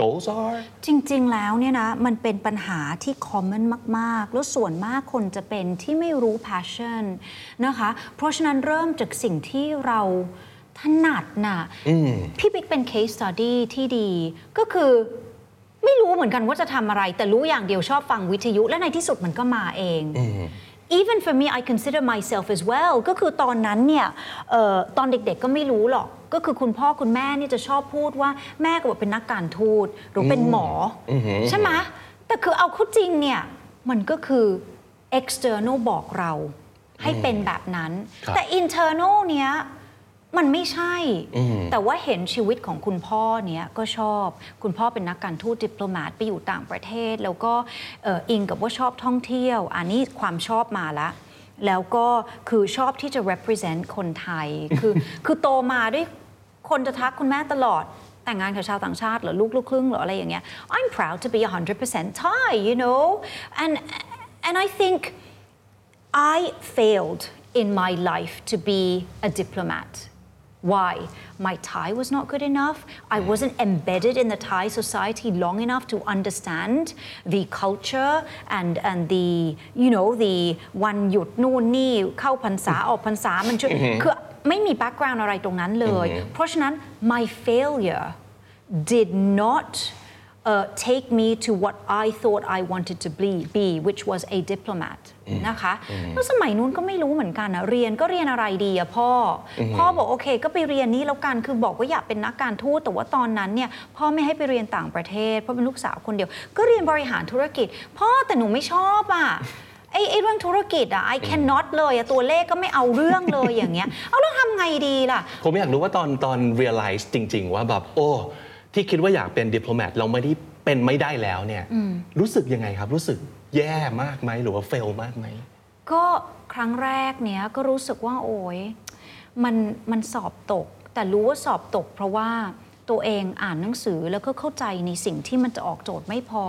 goals are จริง ๆ แล้วเนี่ยนะ มันเป็นปัญหาที่ common มาก ๆ แล้วส่วนมากคนจะเป็นที่ไม่รู้ passion นะคะ เพราะฉะนั้นเริ่มจากสิ่งที่เราถนัดน่ะพี่บิ๊กเป็น case study ที่ดี ก็คือไม่รู้เหมือนกันว่าจะทำอะไร แต่รู้อย่างเดียวชอบฟังวิทยุ และในที่สุดมันก็มาเอง even for me I consider myself as well ก็คือตอนนั้นเนี่ยเอ่อตอนเด็กๆก็ไม่รู้หรอก ก็คือคุณพ่อคุณแม่เนี่ยจะชอบพูดว่าแม่ก็บอกเป็นนักการทูตหรือเป็นหมออใช่ไหมแต่คือเอาเข้าจริงเนี่ย มันก็คือ external บอกเราให้เป็นแบบนั้นครับแต่ internal เนี้ย มันไม่ใช่ แต่ว่าเห็นชีวิตของคุณพ่อเนี้ยก็ชอบ คุณพ่อเป็นนักการทูตดิปโลมาตไปอยู่ต่างประเทศ แล้วก็เอ่ออิงกับว่าชอบท่องเที่ยว อันนี้ความชอบมาละแล้วก็คือชอบที่จะ represent คนไทย คือคือโตมาด้วยคนจะทักคุณแม่ตลอดแต่งงานกับชาวต่างชาติเหรือลูกลูกครึ่งหรืออะไรอย่างเงี้ย I'm proud to be 100% Thai you know and and I think I failed in my life to be a diplomat. Why? My Thai was not good enough. I wasn't embedded in the Thai society long enough to understand the culture and and the you know the วันหยุดนู่นนี่เข้าพรรษาออกพรรษามันช่วยคือไม่มี background อะไรตรงนั้นเลย เพราะฉะนั้น my failure did not uh, take me to what I thought I wanted to be, be which was a diplomat นะคะแล้วสมัยนู้นก็ไม่รู้เหมือนกันนะเรียนก็เรียนอะไรดีอะพ่ออพ่อบอกโอเค ก็ไปเรียนนี้แล้วกันคือบอกว่าอยากเป็นนักการทูตแต่ว่าตอนนั้นเนี่ยพ่อไม่ให้ไปเรียนต่างประเทศเพราะเป็นลูกสาวคนเดียว ก็เรียนบริหารธุรกิจ พ่อแต่หนูไม่ชอบอะไอ้ไอ้เรื่องธุรกิจอะ I cannot เลยอะตัวเลขก็ไม่เอาเรื่องเลยอย่างเงี้ย เอาแล้วทำไงดีล่ะ ผมอยากรู้ว่าตอนตอน realize จริง ๆ ว่าแบบโอ้ ที่คิดว่าอยากเป็นดิปโลแมตเราไม่ได้เป็นไม่ได้แล้วเนี่ย รู้สึกยังไงครับรู้สึก แย่มากไหมหรือว่าเฟลมากไหม ก็ครั้งแรกเนี้ยก็รู้สึกว่าโอ้ยมันมันสอบตก แต่รู้ว่าสอบตก เพราะว่าตัวเองอ่านหนังสือแล้วก็เข้าใจในสิ่งที่มันจะออกโจทย์ไม่พอ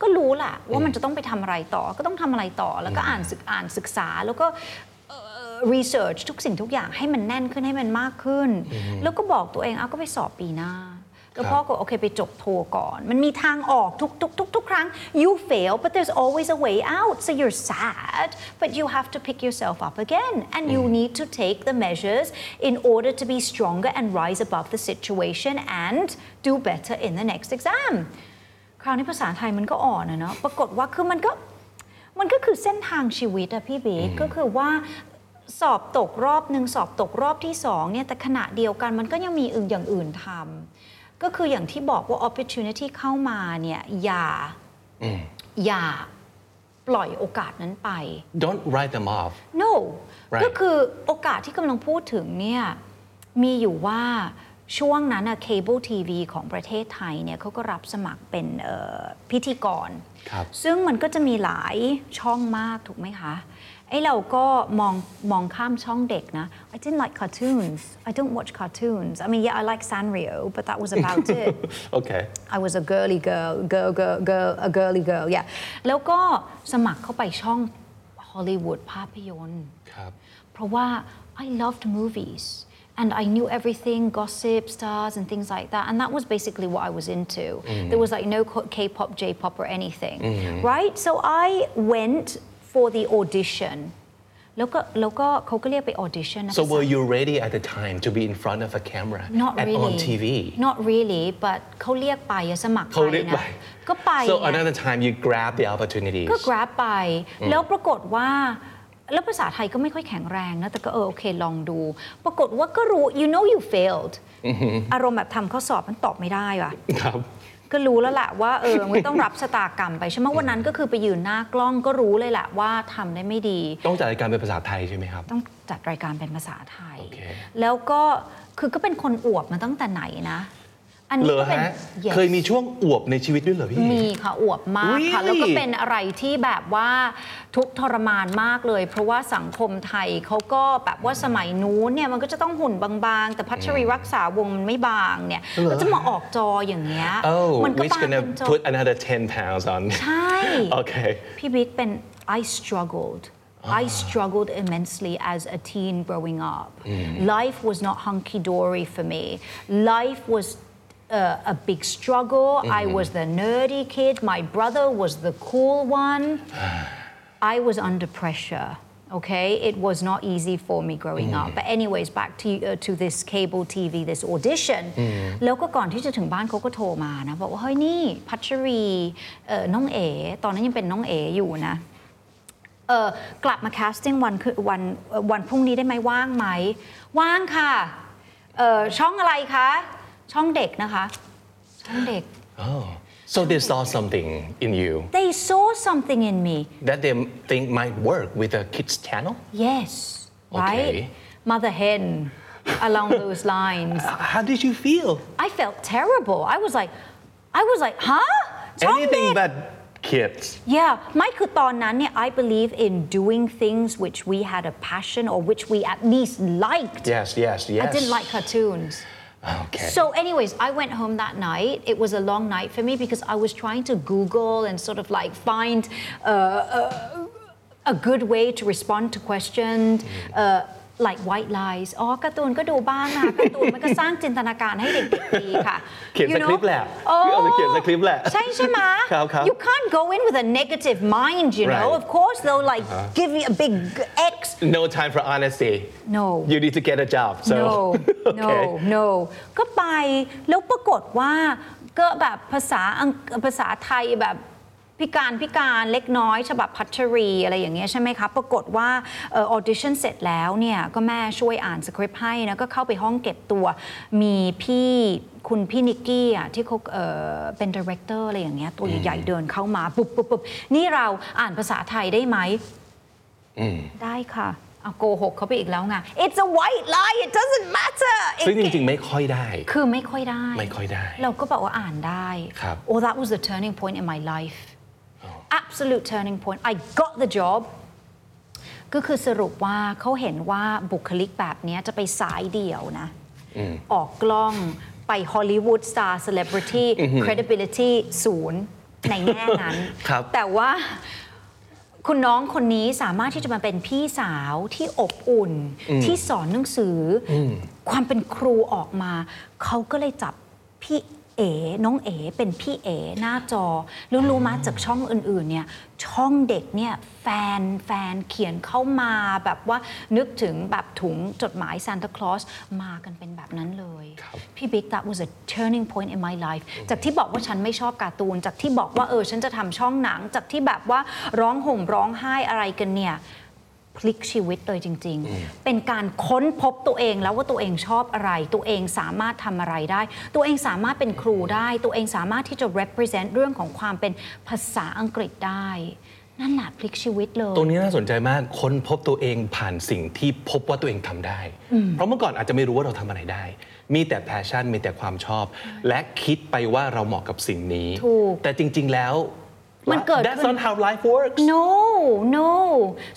ก็รู้แหละว่ามันจะต้องไปทำอะไรต่อ ก็ต้องทำอะไรต่อ แล้วก็อ่านศึกอ่านศึกษาแล้วก็รีเสิร์ชทุกสิ่งทุกอย่างให้มันแน่นขึ้นให้มันมากขึ้น แล้วก็บอกตัวเองเอาก็ไปสอบปีหน้า แล้วพ่อก็โอเคไปจบโทก่อน มันมีทางออกทุกทุกทุกทุกครั้ง you fail but there's always a way out so you're sad but you have to pick yourself up again and you need to take the measures in order to be stronger and rise above the situation and do better in the next exam คราวนี้ภาษาไทยมันก็อ่อนอะเนาะปรากฏว่าคือมันก็มันก็คือเส้นทางชีวิตอะพี่บิ๊กก็คือว่าสอบตกรอบหนึ่งสอบตกรอบที่สองเนี่ยแต่ขณะเดียวกันมันก็ยังมีอื่นอย่างอื่นทำ ก็คืออย่างที่บอกว่า opportunity เข้ามาเนี่ยอย่าอย่าปล่อยโอกาสนั้นไป don't write them off no Right. ก็คือโอกาสที่กำลังพูดถึงเนี่ยมีอยู่ว่าช่วงนั้นอะ cable TV ของประเทศไทยเนี่ยเขาก็รับสมัครเป็นเอ่อพิธีกรครับซึ่งมันก็จะมีหลายช่องมากถูกไหมคะ ไอ้เราก็มองมองข้ามช่องเด็กนะ I didn't like cartoons I don't watch cartoons I mean yeah I like Sanrio but that was about it *laughs* okay I was a girly girl, girl, girl, girl, a girly girl, yeah. แล้วก็สมัครเข้าไปช่องฮอลลีวูดภาพยนตร์ ครับ เพราะว่า I loved movies and I knew everything, gossip, stars, and things like that. And that was basically what I was into. There was like no K pop, J pop, or anything, right? So I went for the audition. แล้วก็แล้วก็เขาก็เรียกไป audition นะ so ภาษา were you ready at the time to be in front of a camera Not and really on TV Not really but เขาเรียกไปอะสมัครเขาไปเรียกนะไปก็ไป so นะ another time you grab the opportunities ก็ grab ไป แล้วปรากฏว่าแล้วภาษาไทยก็ไม่ค่อยแข็งแรงนะ แต่ก็เออโอเคลองดู ปรากฏว่าก็รู้ you know you failed อารมณ์แบบทำข้อสอบมันตอบไม่ได้ว่ะครับ ก็รู้แล้วแหละว่าเออมันต้องรับชะตากรรมไปใช่ไหมวันนั้นก็คือไปยืนหน้ากล้องก็รู้เลยแหละว่าทำได้ไม่ดี ต้องจัดรายการเป็นภาษาไทยใช่ไหมครับ ต้องจัดรายการเป็นภาษาไทยโอเคแล้วก็คือก็เป็นคนอวบมาตั้งแต่ไหนนะ อันเหรนี้อก็เป็น ฮะ Yes เคยมีช่วงอวบในชีวิตด้วยเหรอพี่ มีค่ะอวบมากค่ะ Really? แล้วก็เป็นอะไรที่แบบว่าทุกข์ทรมานมากเลย เพราะว่าสังคมไทยเขาก็แบบว่าสมัยนู้นเนี่ยมันก็จะต้องหุ่นบางๆ แต่พัชรีรักษาวงมันไม่บางเนี่ยเหรอก็จะมาออกจออย่างเงี้ย oh มันก็ which บาง gonna เป็นจอ put another 10 pounds on ใช่ okay พี่บิ๊กเป็น I struggled I struggled immensely as a teen growing up. Life was not hunky dory for me. Life was uh, a big struggle. I was the nerdy kid. My brother was the cool one. *sighs* I was under pressure. Okay, it was not easy for me growing up. But anyways, back to uh, to this cable TV, this audition. แล้วก็ก่อนที่จะถึงบ้านเขาก็โทรมานะบอกว่าเฮ้ยนี่พัชรีเอ่อน้องเอ๋ตอนนั้นยังเป็นน้องเอ๋อยู่นะ เออกลับมาแคสติ้งวันคือวันเอ่อวันพรุ่งนี้ได้ไหมว่างไหม ว่างค่ะเอ่อช่องอะไรคะ ช่องเด็กนะคะ ช่องเด็ก oh so they saw something in you they saw something in me that they think might work with a kids channel yes right Okay. mother hen along those lines how did you feel I felt terrible I was like I was like huh ช่องเด็ anything ก but kids Yeah ไม่คือตอนนั้นเนี่ย I believe in doing things which we had a passion or which we at least liked yes yes yes I didn't like cartoons okay So, anyways, I went home that night. It was a long night for me because I was trying to Google and sort of like find uh, a, a good way to respond to questions. Uh, like white lies อ๋อการ์ตูนก็ดูบ้างนะการ์ตูนมันก็สร้างจินตนาการให้เด็กๆดีค่ะ เขียน You สคริปต์ know? แหละอ๋อพี่เอาไปเขียนสคริปต์แหละ ใช่ใช่ไหมครับครับ You can't go in with a negative mind you know Right. of course they'll like give you a big X no time for honesty No you need to get a job so no no okay no ก็ไปแล้วปรากฏว่าก็แบบภาษาอังภาษาไทยแบบ พิการพิการเล็กน้อยฉบับพัชรีอะไรอย่างเงี้ยใช่ไหมคะปรากฏว่าออดิชั่นเสร็จแล้วเนี่ยก็แม่ช่วยอ่านสคริปต์ให้นะก็เข้าไปห้องเก็บตัวมีพี่คุณพี่นิกกี้อะที่เขาเอ่อเป็นดีเรคเตอร์อะไรอย่างเงี้ยตัวใหญ่ๆเดินเข้ามาปุ๊บปุ๊บปุ๊บนี่เราอ่านภาษาไทยได้ไหมได้ค่ะเอาโกหกเขาไปอีกแล้วไง it's a white lie it doesn't matter It ซึ่งจริง ๆ ไม่ค่อยได้ คือไม่ค่อยได้ ไม่ค่อยได้ เราก็บอกว่าอ่านได้ ครับ oh that was the turning point in my life absolute turning point I got the job ก็คือสรุปว่าเขาเห็นว่าบุคลิกแบบเนี้ยจะไปสายเดี่ยวนะ ออกกล้องไปฮอลลีวูดสตาร์เซเลบริตี้ credibility ศูนย์ในแง่นั้นครับแต่ว่าคุณน้องคนนี้สามารถที่จะมาเป็นพี่สาวที่อบอุ่น ที่สอนหนังสืออความเป็นครูออกมา เขาก็เลยจับพี่ เอ๋น้องเอ๋เป็นพี่เอ๋หน้าจอแล้วรู้มาจากช่องอื่นๆเนี่ยช่องเด็กเนี่ยแฟนแฟนเขียนเข้ามาแบบว่านึกถึงแบบถุงจดหมายซานตาคลอสมากันเป็นแบบนั้นเลย พี่บิ๊ก that was a turning point in my life จากที่บอกว่าฉันไม่ชอบการ์ตูน จากที่บอกว่าเออฉันจะทำช่องหนัง จากที่แบบว่าร้องห่มร้องไห้อะไรกันเนี่ย พลิกชีวิตเลยจริง ๆ เป็นการค้นพบตัวเองแล้วว่าตัวเองชอบอะไร ตัวเองสามารถทำอะไรได้ ตัวเองสามารถเป็นครูได้ ตัวเองสามารถที่จะ represent เรื่องของความเป็นภาษาอังกฤษได้ นั่นแหละพลิกชีวิตเลย ตรงนี้น่าสนใจมากค้นพบตัวเองผ่านสิ่งที่พบว่าตัวเองทำได้ เพราะเมื่อก่อนอาจจะไม่รู้ว่าเราทำอะไรได้ มีแต่แพชชั่นมีแต่ความชอบ และคิดไปว่าเราเหมาะกับสิ่งนี้ ถูก แต่จริง ๆ แล้ว มันเกิด That's ขึ้น not how life works No, no.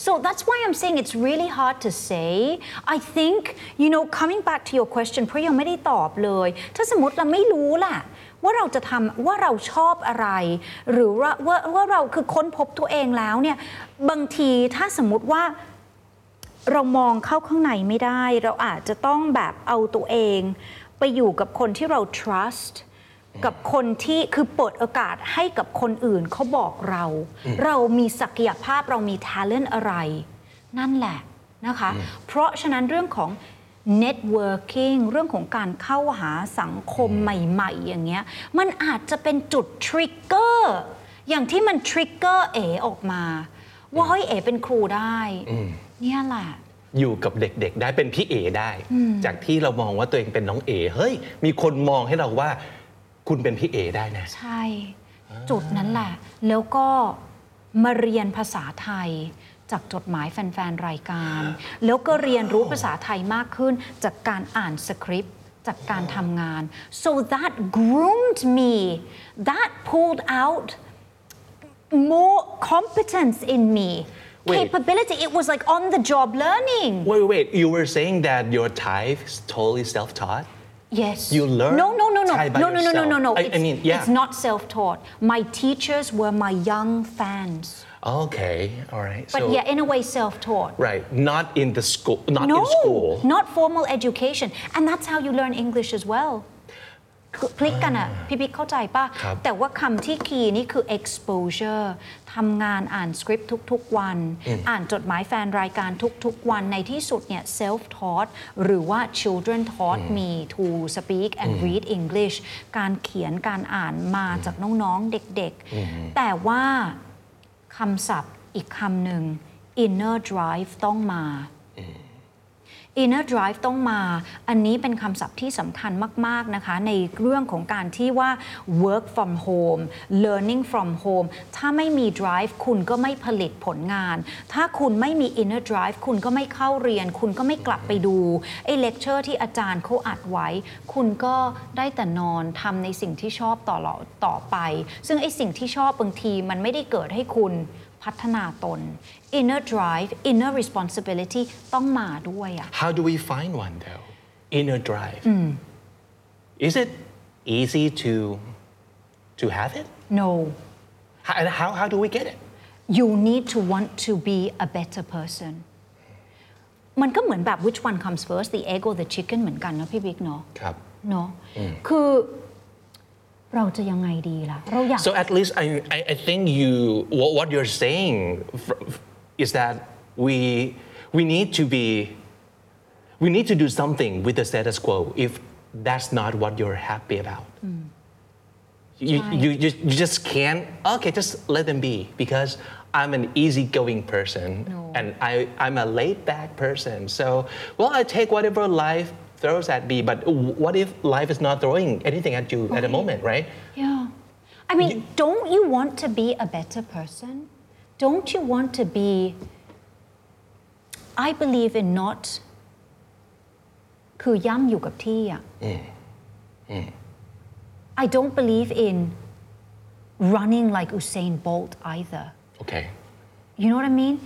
So that's why I'm saying it's really hard to say. I think, you know, coming back to your question เพราะยังไม่ได้ตอบเลย ถ้าสมมติเราไม่รู้ล่ะว่าเราจะทำว่าเราชอบอะไร หรือว่าว่าว่าเราคือค้นพบตัวเองแล้วเนี่ยบางทีถ้าสมมติว่าเรามองเข้าข้างในไม่ได้ เราอาจจะต้องแบบเอาตัวเอง ไปอยู่กับคนที่เรา trust กับคนที่คือเปิดโอกาสให้กับคนอื่นเขาบอกเรา เรามีศักยภาพเรามี talent อะไร นั่นแหละนะคะ เพราะฉะนั้นเรื่องของ networking เรื่องของการเข้าหาสังคมใหม่ๆ อย่างเงี้ย มันอาจจะเป็นจุด trigger อย่างที่มัน trigger เอออกมา ว่าเฮ้ยเอเป็นครูได้ เนี่ยแหละ อยู่กับเด็กๆ ได้เป็นพี่เอได้ จากที่เรามองว่าตัวเองเป็นน้องเอเฮ้ย มีคนมองให้เราว่า คุณเป็นพี่เอได้นะ ใช่ จุดนั้นแหละ แล้วก็มาเรียนภาษาไทยจากจดหมายแฟน ๆ รายการ แล้วก็เรียนรู้ภาษาไทยมากขึ้นจากการอ่านสคริปต์ จากการทำงาน so that groomed me that pulled out more competence in me Wait. capability it was like on the job learning Wait wait you were saying that your Thai is totally self-taught Yes. You learn No, no, no, no, Thai by no, no, no, no, no, no. I- I It's, mean, yeah. it's not self-taught. My teachers were my young fans, okay all right but so yeah, in a way, self-taught. right not in the school not no, in school not formal education, and that's how you learn English as well. คือพลิกกันอะพี่บิ๊กเข้าใจป่ะ ครับแต่ว่าคำที่คีย์นี่คือ exposure ทำงานอ่านสคริปต์ทุกๆวันอ่านจดหมายแฟนรายการทุกๆวันในที่สุดเนี่ย self taught หรือว่า children taught me to speak and read English การเขียนการอ่านมาจากน้องๆเด็กๆ แต่ว่า คำศัพท์อีกคำหนึ่ง inner drive ต้องมา inner drive ต้องมา อันนี้เป็นคำศัพท์ที่สำคัญมาก ๆ นะคะ ในเรื่องของการที่ว่า work from home learning from home ถ้าไม่มี drive คุณก็ไม่ผลิตผลงาน ถ้าคุณไม่มี inner drive คุณก็ไม่เข้าเรียน คุณก็ไม่กลับไปดูไอ้ lecture ที่อาจารย์เขาอัดไว้ คุณก็ได้แต่นอนทำในสิ่งที่ชอบต่อต่อไป ซึ่งไอ้สิ่งที่ชอบบางทีมันไม่ได้เกิดให้คุณ พัฒนาตน inner drive inner responsibility ต้องมาด้วยอะ How do we find one though? Inner drive. Is it easy to to have it? no How, and how, how do we get it? you need to want to be a better person มันก็เหมือนแบบ which one comes first the egg or the chicken เหมือนกันนะพี่บิ๊กเนาะครับเนาะคือ เราจะยังไงดีล่ะ เราอยาก So at least I, I, I think you what, what you're saying f- f- is that we we need to be we need to do something with the status quo if that's not what you're happy about. You, Right. you, just, you just can't okay just let them be because I'm an easygoing person No. and I, I'm a laid back person so well I take whatever life throws at me but what if life is not throwing anything at you at the moment right Yeah. I mean, don't you want to be a better person? Don't you want to be I believe in not คือย่ำอยู่กับที่อะ I don't believe in running like Usain Bolt either Okay. You know what I mean?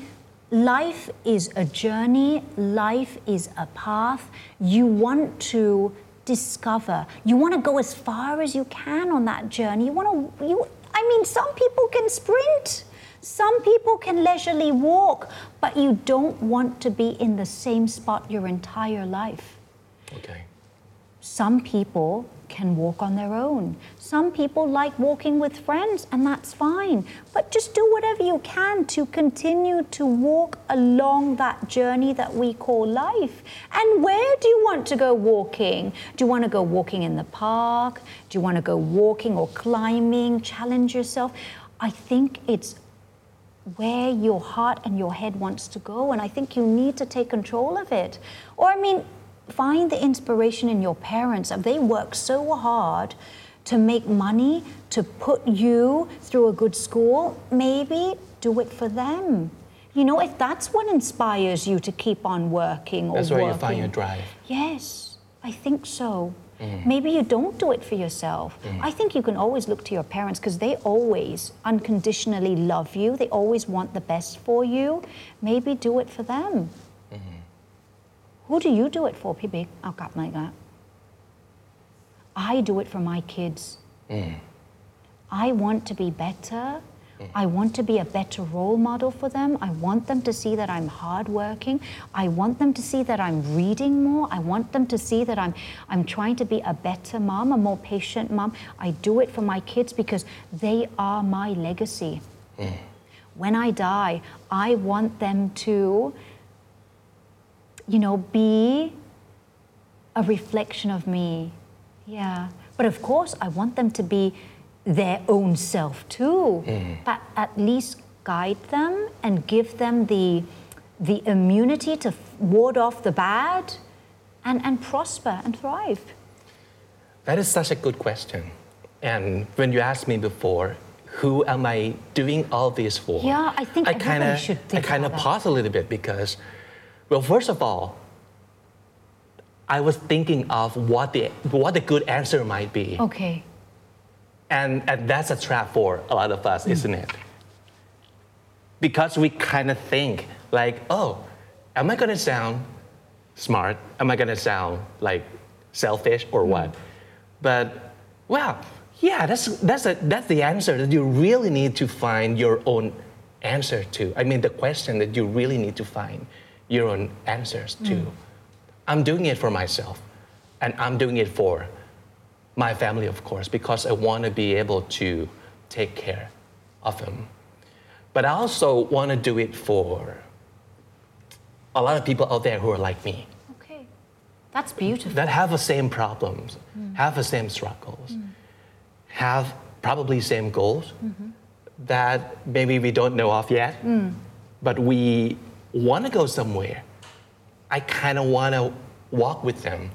Life is a journey, life is a path. You want to discover, you want to go as far as you can on that journey. You want to, you, I mean, some people can sprint, some people can leisurely walk, but you don't want to be in the same spot your entire life. Okay. Some people can walk on their own. Some people like walking with friends, and that's fine. But just do whatever you can to continue to walk along that journey that we call life. And where do you want to go walking? Do you want to go walking in the park? Do you want to go walking or climbing? Challenge yourself. I think it's where your heart and your head wants to go and i think you need to take control of it or i mean find the inspiration in your parents they work so hard to make money to put you through a good school maybe do it for them you know if that's what inspires you to keep on working or That's where you find your drive. Yes, I think so. Mm. Maybe you don't do it for yourself. Mm. I think you can always look to your parents because they always unconditionally love you. They always want the best for you. Maybe do it for them. Who do you do it for, พี่บิ๊กเอากลับมาอีกแล้ว I do it for my kids. I want to be better. I want to be a better role model for them. I want them to see that I'm hardworking. I want them to see that I'm reading more. I want them to see that I'm, I'm trying to be a better mom, a more patient mom. I do it for my kids because they are my legacy. When I die, I want them to, you know, be a reflection of me. Yeah. But of course, I want them to be their own self too. Mm. But at least guide them and give them the, the immunity to ward off the bad and, and prosper and thrive. That is such a good question. And when you asked me before, who am I doing all this for? Yeah, I think everybody kinda, should think I kind of paused a little bit because, well, first of all, I was thinking of what the what the good answer might be, Okay. and and that's a trap for a lot of us, mm. isn't it? Because we kind of think like, oh, am I gonna sound smart? Am I gonna sound like selfish or mm. what? But well, yeah, that's that's a, that's the answer that you really need to find your own answer to. I mean, the question that you really need to find your own answers to. Mm. I'm doing it for myself, and I'm doing it for my family, of course, because I want to be able to take care of them. But I also want to do it for a lot of people out there who are like me Okay. That's beautiful. that have the same problems, mm. have the same struggles, mm. have probably same goals mm-hmm. that maybe we don't know of yet, but we want to go somewhere. I kind of want to walk with them.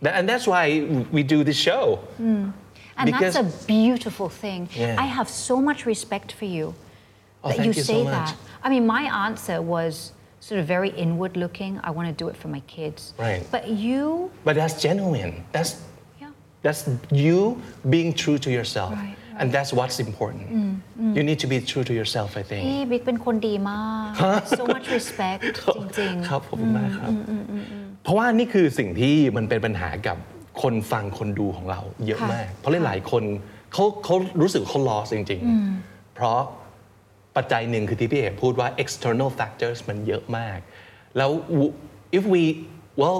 Tha- And that's why we do this show. Hmm. And because- that's a beautiful thing. Yeah. I have so much respect for you Oh, that you you say much. that. I mean, my answer was sort of very inward looking. I want to do it for my kids. Right. But you, But that's genuine. That's, yeah. that's you being true to yourself. Right, And that's what's important. You need to be true to yourself, I think. พี่บิ๊กเป็นคนดีมาก so much respect จริงครับผมมากครับ เพราะว่านี่คือสิ่งที่มันเป็นปัญหากับคนฟังคนดูของเราเยอะค่ะมาก เพราะหลายๆคนเขาเขารู้สึกเขา lost จริง ๆ เพราะปัจจัยหนึ่งคือที่พี่เอกพูดว่า external factors มันเยอะมาก แล้ว if we well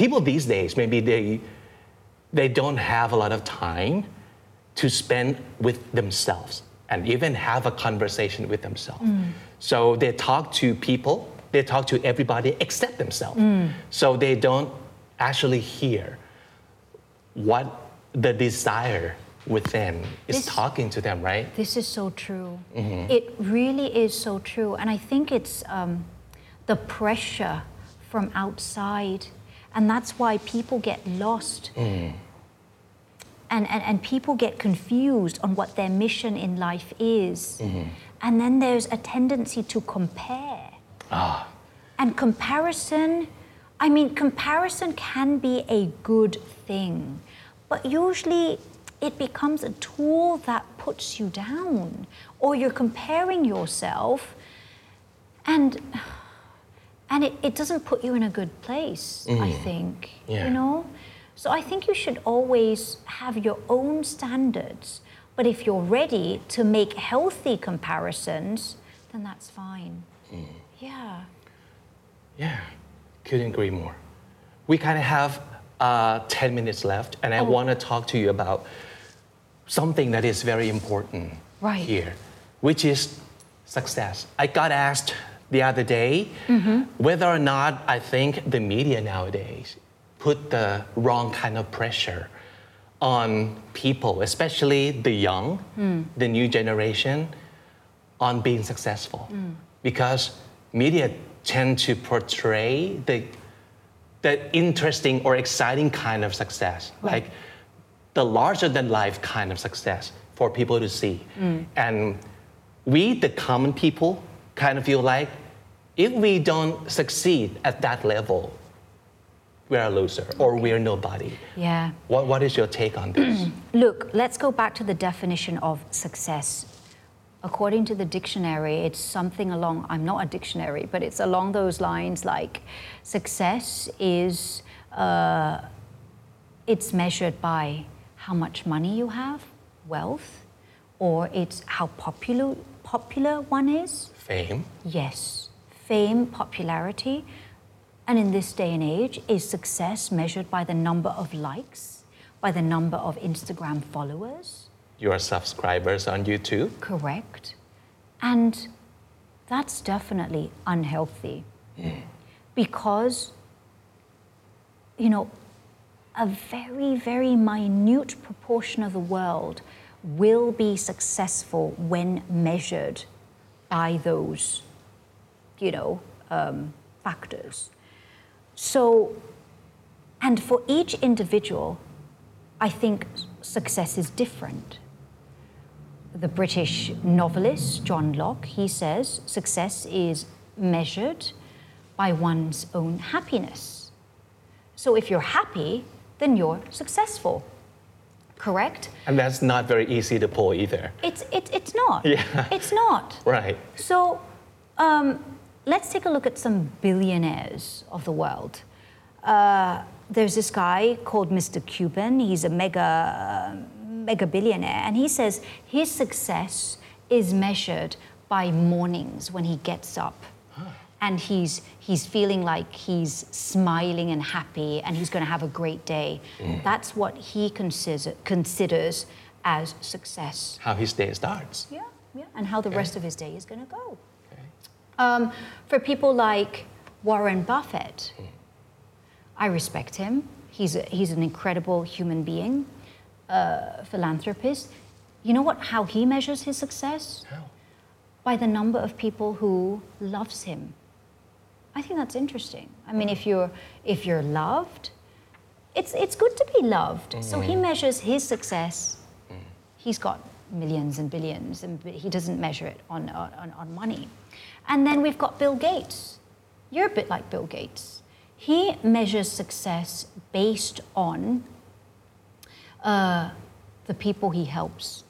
people these days maybe they they don't have a lot of time to spend with themselves and even have a conversation with themselves. Mm. So they talk to people, they talk to everybody except themselves. Mm. So they don't actually hear what the desire within is This- talking to them, right? This is so true. Mm-hmm. It really is so true. And I think it's um, the pressure from outside. And that's why people get lost. Mm. And, and, and people get confused on what their mission in life is. And then there's a tendency to compare. Ah. And comparison, I mean, comparison can be a good thing, but usually it becomes a tool that puts you down, or you're comparing yourself, and and it, it doesn't put you in a good place, I think. Yeah. You know? So I think you should always have your own standards. But if you're ready to make healthy comparisons, then that's fine. Yeah. Yeah, couldn't agree more. We kind of have uh, 10 minutes left, and I want to talk to you about something that is very important Right. here, which is success. I got asked the other day whether or not I think the media nowadays put the wrong kind of pressure on people, especially the young, hmm. the new generation, on being successful. Hmm. Because media tend to portray the, the interesting or exciting kind of success, like the larger than life kind of success for people to see. Hmm. And we, the common people, kind of feel like if we don't succeed at that level, we're a loser or we're nobody. Yeah. What, what is your take on this? *clears throat* Look, let's go back to the definition of success. According to the dictionary, it's something along, I'm not a dictionary, but it's along those lines like success is, uh, it's measured by how much money you have, wealth, or it's how popular, popular one is. Fame. Yes, fame, popularity. And in this day and age, is success measured by the number of likes, by the number of Instagram followers? Your subscribers on YouTube. Correct. And that's definitely unhealthy because, you know, a very, very minute proportion of the world will be successful when measured by those, you know, um, factors. So, and for each individual, I think success is different. The British novelist John Locke, he says success is measured by one's own happiness. So if you're happy, then you're successful. Correct? And that's not very easy to pull either. It's, it, it's not. *laughs* Yeah. It's not. Right. So um, let's take a look at some billionaires of the world. Uh, there's this guy called Mr. Cuban. He's a mega, mega billionaire, and he says his success is measured by mornings when he gets up. And he's, he's feeling like he's smiling and happy and he's going to have a great day. That's what he consider, considers as success. How his day starts. Yeah, yeah. And how the rest of his day is going to go. Um, for people like Warren Buffett, I respect him. He's, a, he's an incredible human being, uh, philanthropist. You know what? How he measures his success? How? By the number of people who loves him. I think that's interesting. I mean, if you're if you're loved, it's it's good to be loved. So he measures his success. He's got millions and billions, and he doesn't measure it on, on, on money. And then we've got Bill Gates. You're a bit like Bill Gates. He measures success based on uh, the people he helps.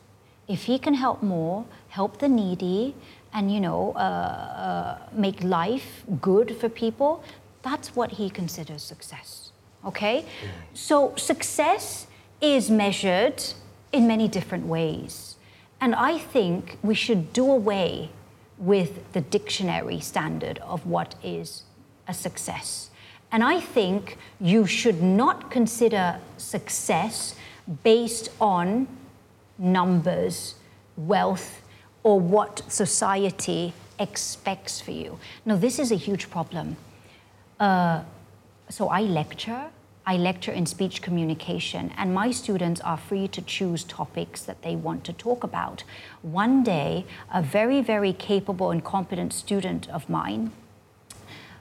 If he can help more, help the needy, and you know, uh, uh, make life good for people, that's what he considers success. Okay? So success is measured in many different ways. And I think we should do away with the dictionary standard of what is a success. And I think you should not consider success based on numbers, wealth, or what society expects for you. Now, this is a huge problem. Uh, so I lecture. I lecture in speech communication, and my students are free to choose topics that they want to talk about. One day, a very, very capable and competent student of mine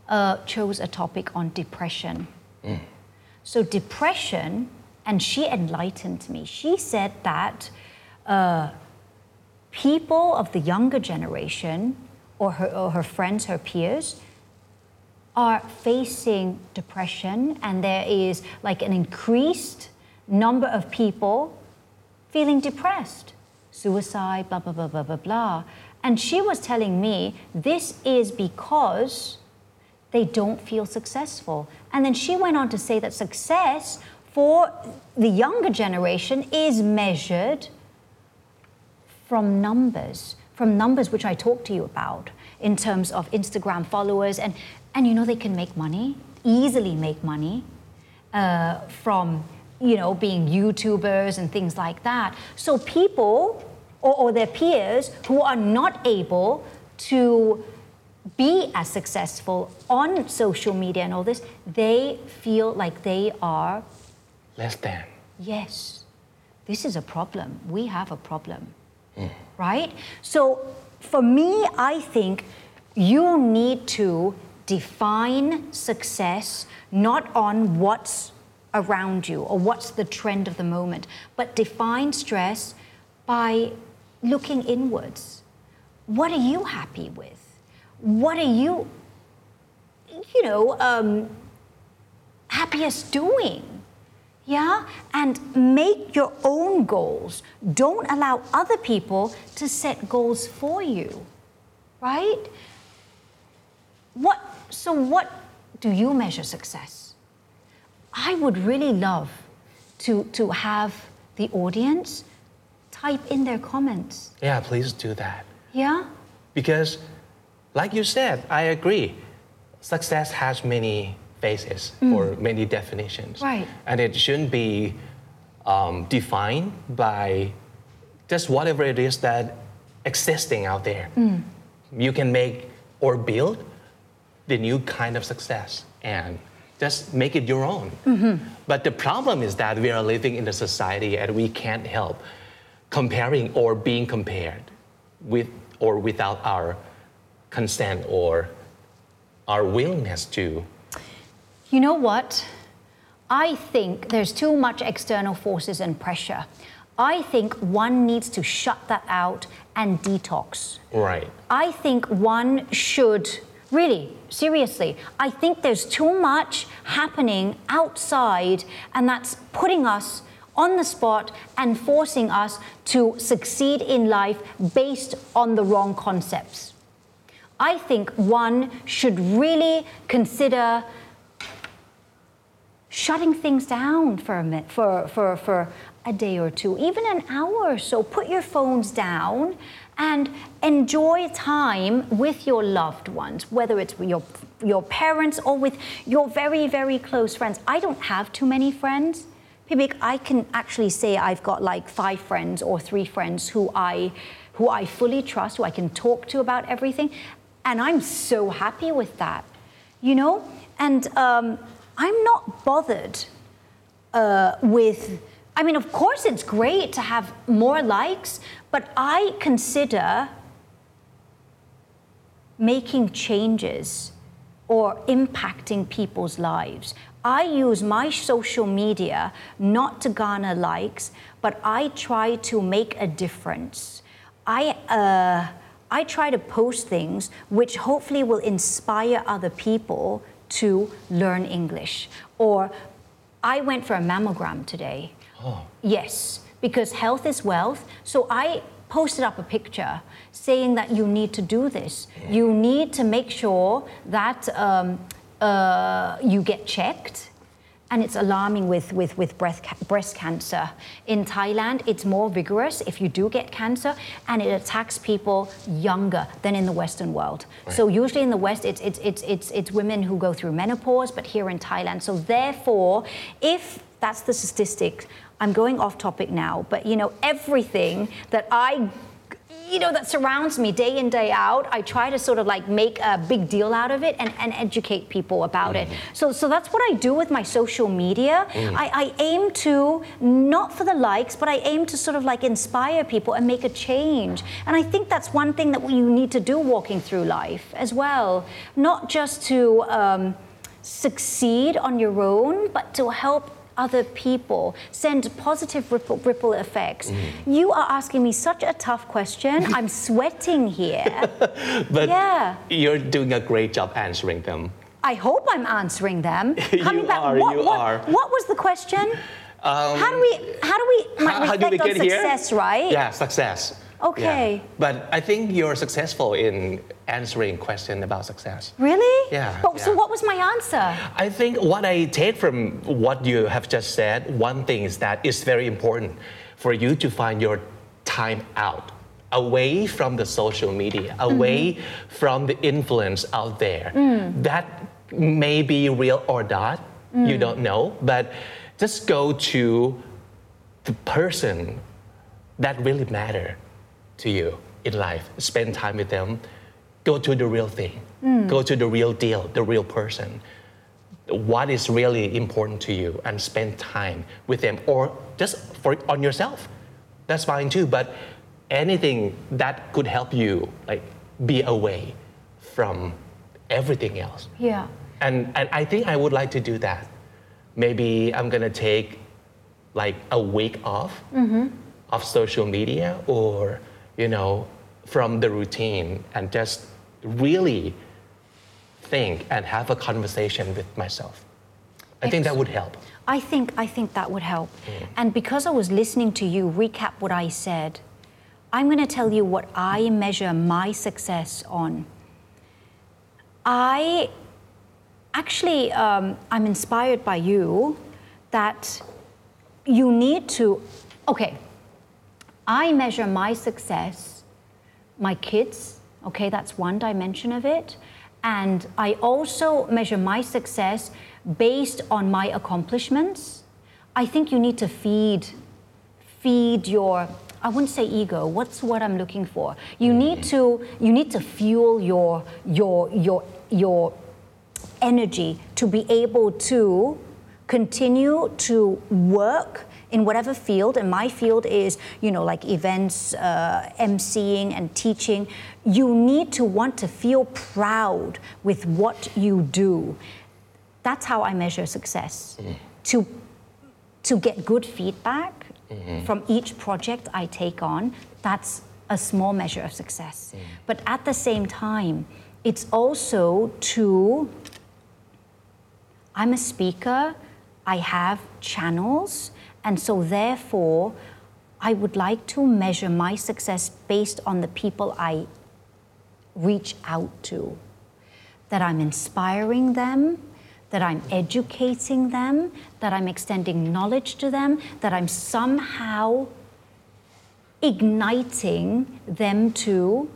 uh, chose a topic on depression. So, depression, and she enlightened me. She said that uh, people of the younger generation, or her, or her friends, her peers, are facing depression, and there is like an increased number of people feeling depressed, suicide, blah, blah, blah, blah, blah, blah. And she was telling me this is because they don't feel successful. And then she went on to say that success for the younger generation is measured from numbers, from numbers which I talked to you about in terms of Instagram followers. And, and you know, they can make money, easily make money uh, from, you know, being YouTubers and things like that. So people or, or their peers who are not able to be as successful on social media and all this, they feel like they are, Less than. yes, this is a problem. We have a problem. Right? So for me, I think you need to define success not on what's around you or what's the trend of the moment, but define stress by looking inwards. What are you happy with? What are you, you know, um, happiest doing? Yeah? And make your own goals. Don't allow other people to set goals for you. Right? What so what do you measure success? I would really love to to have the audience type in their comments. Yeah, please do that. Yeah? Because, like you said, I agree. Success has many faces or many definitions. Right. And it shouldn't be um, defined by just whatever it is that existing out there. You can make or build the new kind of success and just make it your own. Mm-hmm. But the problem is that we are living in a society and we can't help comparing or being compared with or without our consent or our willingness to. You know what? I think there's too much external forces and pressure. I think one needs to shut that out and detox. Right. I think one should, really, seriously, I think there's too much happening outside, and that's putting us on the spot and forcing us to succeed in life based on the wrong concepts. I think one should really consider shutting things down for a minute, for, for, for a day or two, even an hour or so. Put your phones down and enjoy time with your loved ones, whether it's your, your parents or with your very, very close friends. I don't have too many friends. Pibik, I can actually say I've got like five friends or three friends who I, who I fully trust, who I can talk to about everything. And I'm so happy with that, you know? And um, I'm not bothered uh, with, I mean, of course, it's great to have more likes, but I consider making changes or impacting people's lives. I use my social media not to garner likes, but I try to make a difference. I, uh, I try to post things which hopefully will inspire other people to learn English. Or I went for a mammogram today. Yes, because health is wealth. So I posted up a picture saying that you need to do this. You need to make sure that um, uh, you get checked. And it's alarming with, with, with breast, ca- breast cancer. In Thailand, it's more vigorous if you do get cancer, and it attacks people younger than in the Western world. So, usually in the West, it's, it's, it's, it's, it's women who go through menopause, but here in Thailand. So, therefore, if that's the statistic, I'm going off topic now, but you know, everything that I you know that surrounds me day in day out i try to sort of like make a big deal out of it and, and educate people about it. So so that's what i do with my social media. I, I aim to not for the likes but i aim to sort of like inspire people and make a change. And i think that's one thing that you need to do walking through life as well. Not just to um, succeed on your own but to help other people, send positive ripple, ripple effects. Mm. You are asking me such a tough question. *laughs* I'm sweating here. *laughs* But Yeah. you're doing a great job answering them. I hope I'm answering them. You *laughs* Coming back, are, what, you what, are. what was the question? Um, how do we, how do we How, how do we get success, here? right? Yeah, success. Okay. Yeah. But I think you're successful in answering question about success. Really? Yeah, But, So what was my answer? I think what I take from what you have just said, one thing is that it's very important for you to find your time out away from the social media, mm-hmm. away from the influence out there. Mm. That may be real or not, you mm. don't know, but just go to the person that really matter to you in life. Spend time with them. Go to the real thing. Go to the real deal, the real person. What is really important to you and spend time with them or just for on yourself. That's fine too, but anything that could help you like be away from everything else. Yeah. And, and I think I would like to do that. Maybe I'm gonna take like a week off mm-hmm. of social media or, you know, from the routine and just really think and have a conversation with myself. I think that would help. I think I think that would help. And because I was listening to you recap what I said, I'm going to tell you what I measure my success on. I actually um, I'm inspired by you that you need to okay. I measure my success, my kids, okay, that's one dimension of it. And I also measure my success based on my accomplishments. I think you need to feed feed your I wouldn't say ego. What's what I'm looking for? You need to you need to fuel your your your your energy to be able to continue to work in whatever field and my field is you know like events uh, emceeing and teaching. You need to want to feel proud with what you do. That's how i measure success. Mm-hmm. To to get good feedback mm-hmm. from each project I take on, that's a small measure of success. Mm. But at the same time, it's also to, I'm a speaker, I have channels, and so therefore, I would like to measure my success based on the people I reach out to. That I'm inspiring them, that I'm educating them, that I'm extending knowledge to them, that I'm somehow igniting them to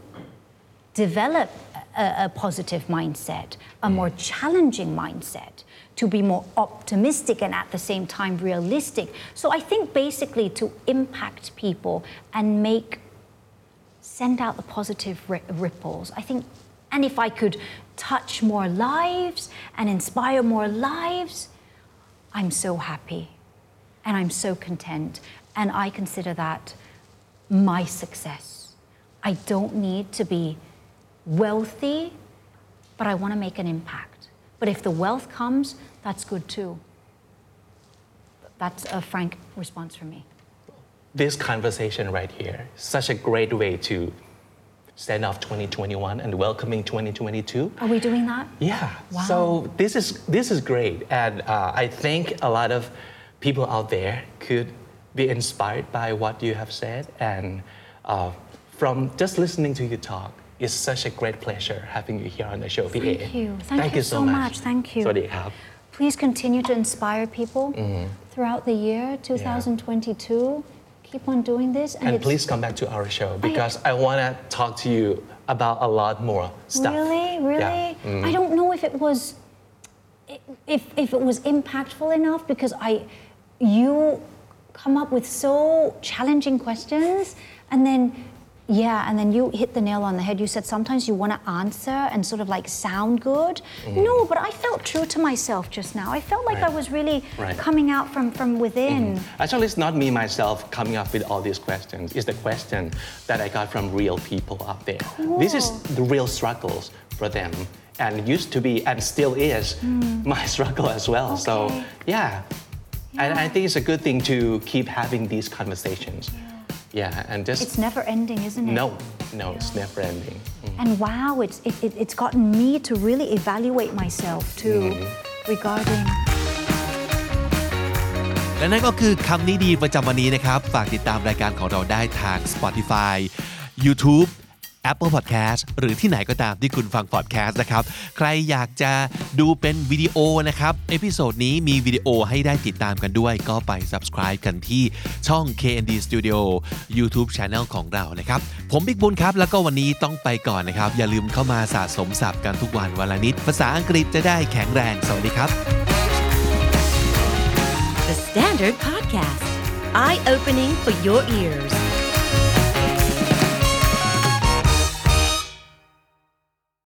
develop a, a positive mindset, a more challenging mindset, to be more optimistic and at the same time realistic. So I think basically to impact people and make send out the positive ripples. I think, and if I could touch more lives and inspire more lives, I'm so happy and I'm so content. And I consider that my success. I don't need to be wealthy, but I want to make an impact. But if the wealth comes, that's good too. That's a frank response from me. This conversation right here, such a great way to send off 2021 and welcoming 2022. Are we doing that? Yeah. Wow. So this is this is great, and uh, I think a lot of people out there could be inspired by what you have said, and uh, from just listening to you talk, it's such a great pleasure having you here on the show, PA. Thank you. Thank, you, so much. Thank you. สวัสดีครับ Please continue to inspire people Mm-hmm. throughout the year 2022. Keep on doing this. And it's- please come back to our show because I want to talk to you about a lot more stuff. Really, really. Yeah. Mm. I don't know if it was, if if it was impactful enough because I, you, come up with so challenging questions, and then, yeah, and then you hit the nail on the head. You said sometimes you want to answer and sort of like sound good. Mm-hmm. No, but I felt true to myself just now. I felt like I was really Right. coming out from from within. Mm-hmm. Actually, it's not me myself coming up with all these questions. It's the question that I got from real people out there. This is the real struggles for them, and used to be and still is mm. my *laughs* struggle as well. So Okay. yeah. and I think it's a good thing to keep having these conversations Yeah, and just It's never ending, isn't it? no, no, it's never ending. And wow, it's, it, it, it's gotten me to really evaluate myself too regarding. และนั่นก็คือคำนี้ดีประจำวันนี้นะครับ ฝากติดตามรายการของเราได้ทาง Spotify YouTube Apple Podcast หรือที่ไหนก็ตามที่คุณฟัง podcast นะครับ ใครอยากจะดูเป็นวิดีโอนะครับ เอพิโซดนี้มีวิดีโอให้ได้ติดตามกันด้วย ก็ไป subscribe กันที่ช่อง KND Studio YouTube Channel ของเรานะครับ ผมบิ๊กบุญครับ แล้วก็วันนี้ต้องไปก่อนนะครับ อย่าลืมเข้ามาสะสมศัพท์กันทุกวันวันละนิด ภาษาอังกฤษจะได้แข็งแรง สวัสดีครับ The Standard Podcast, eye opening for your ears.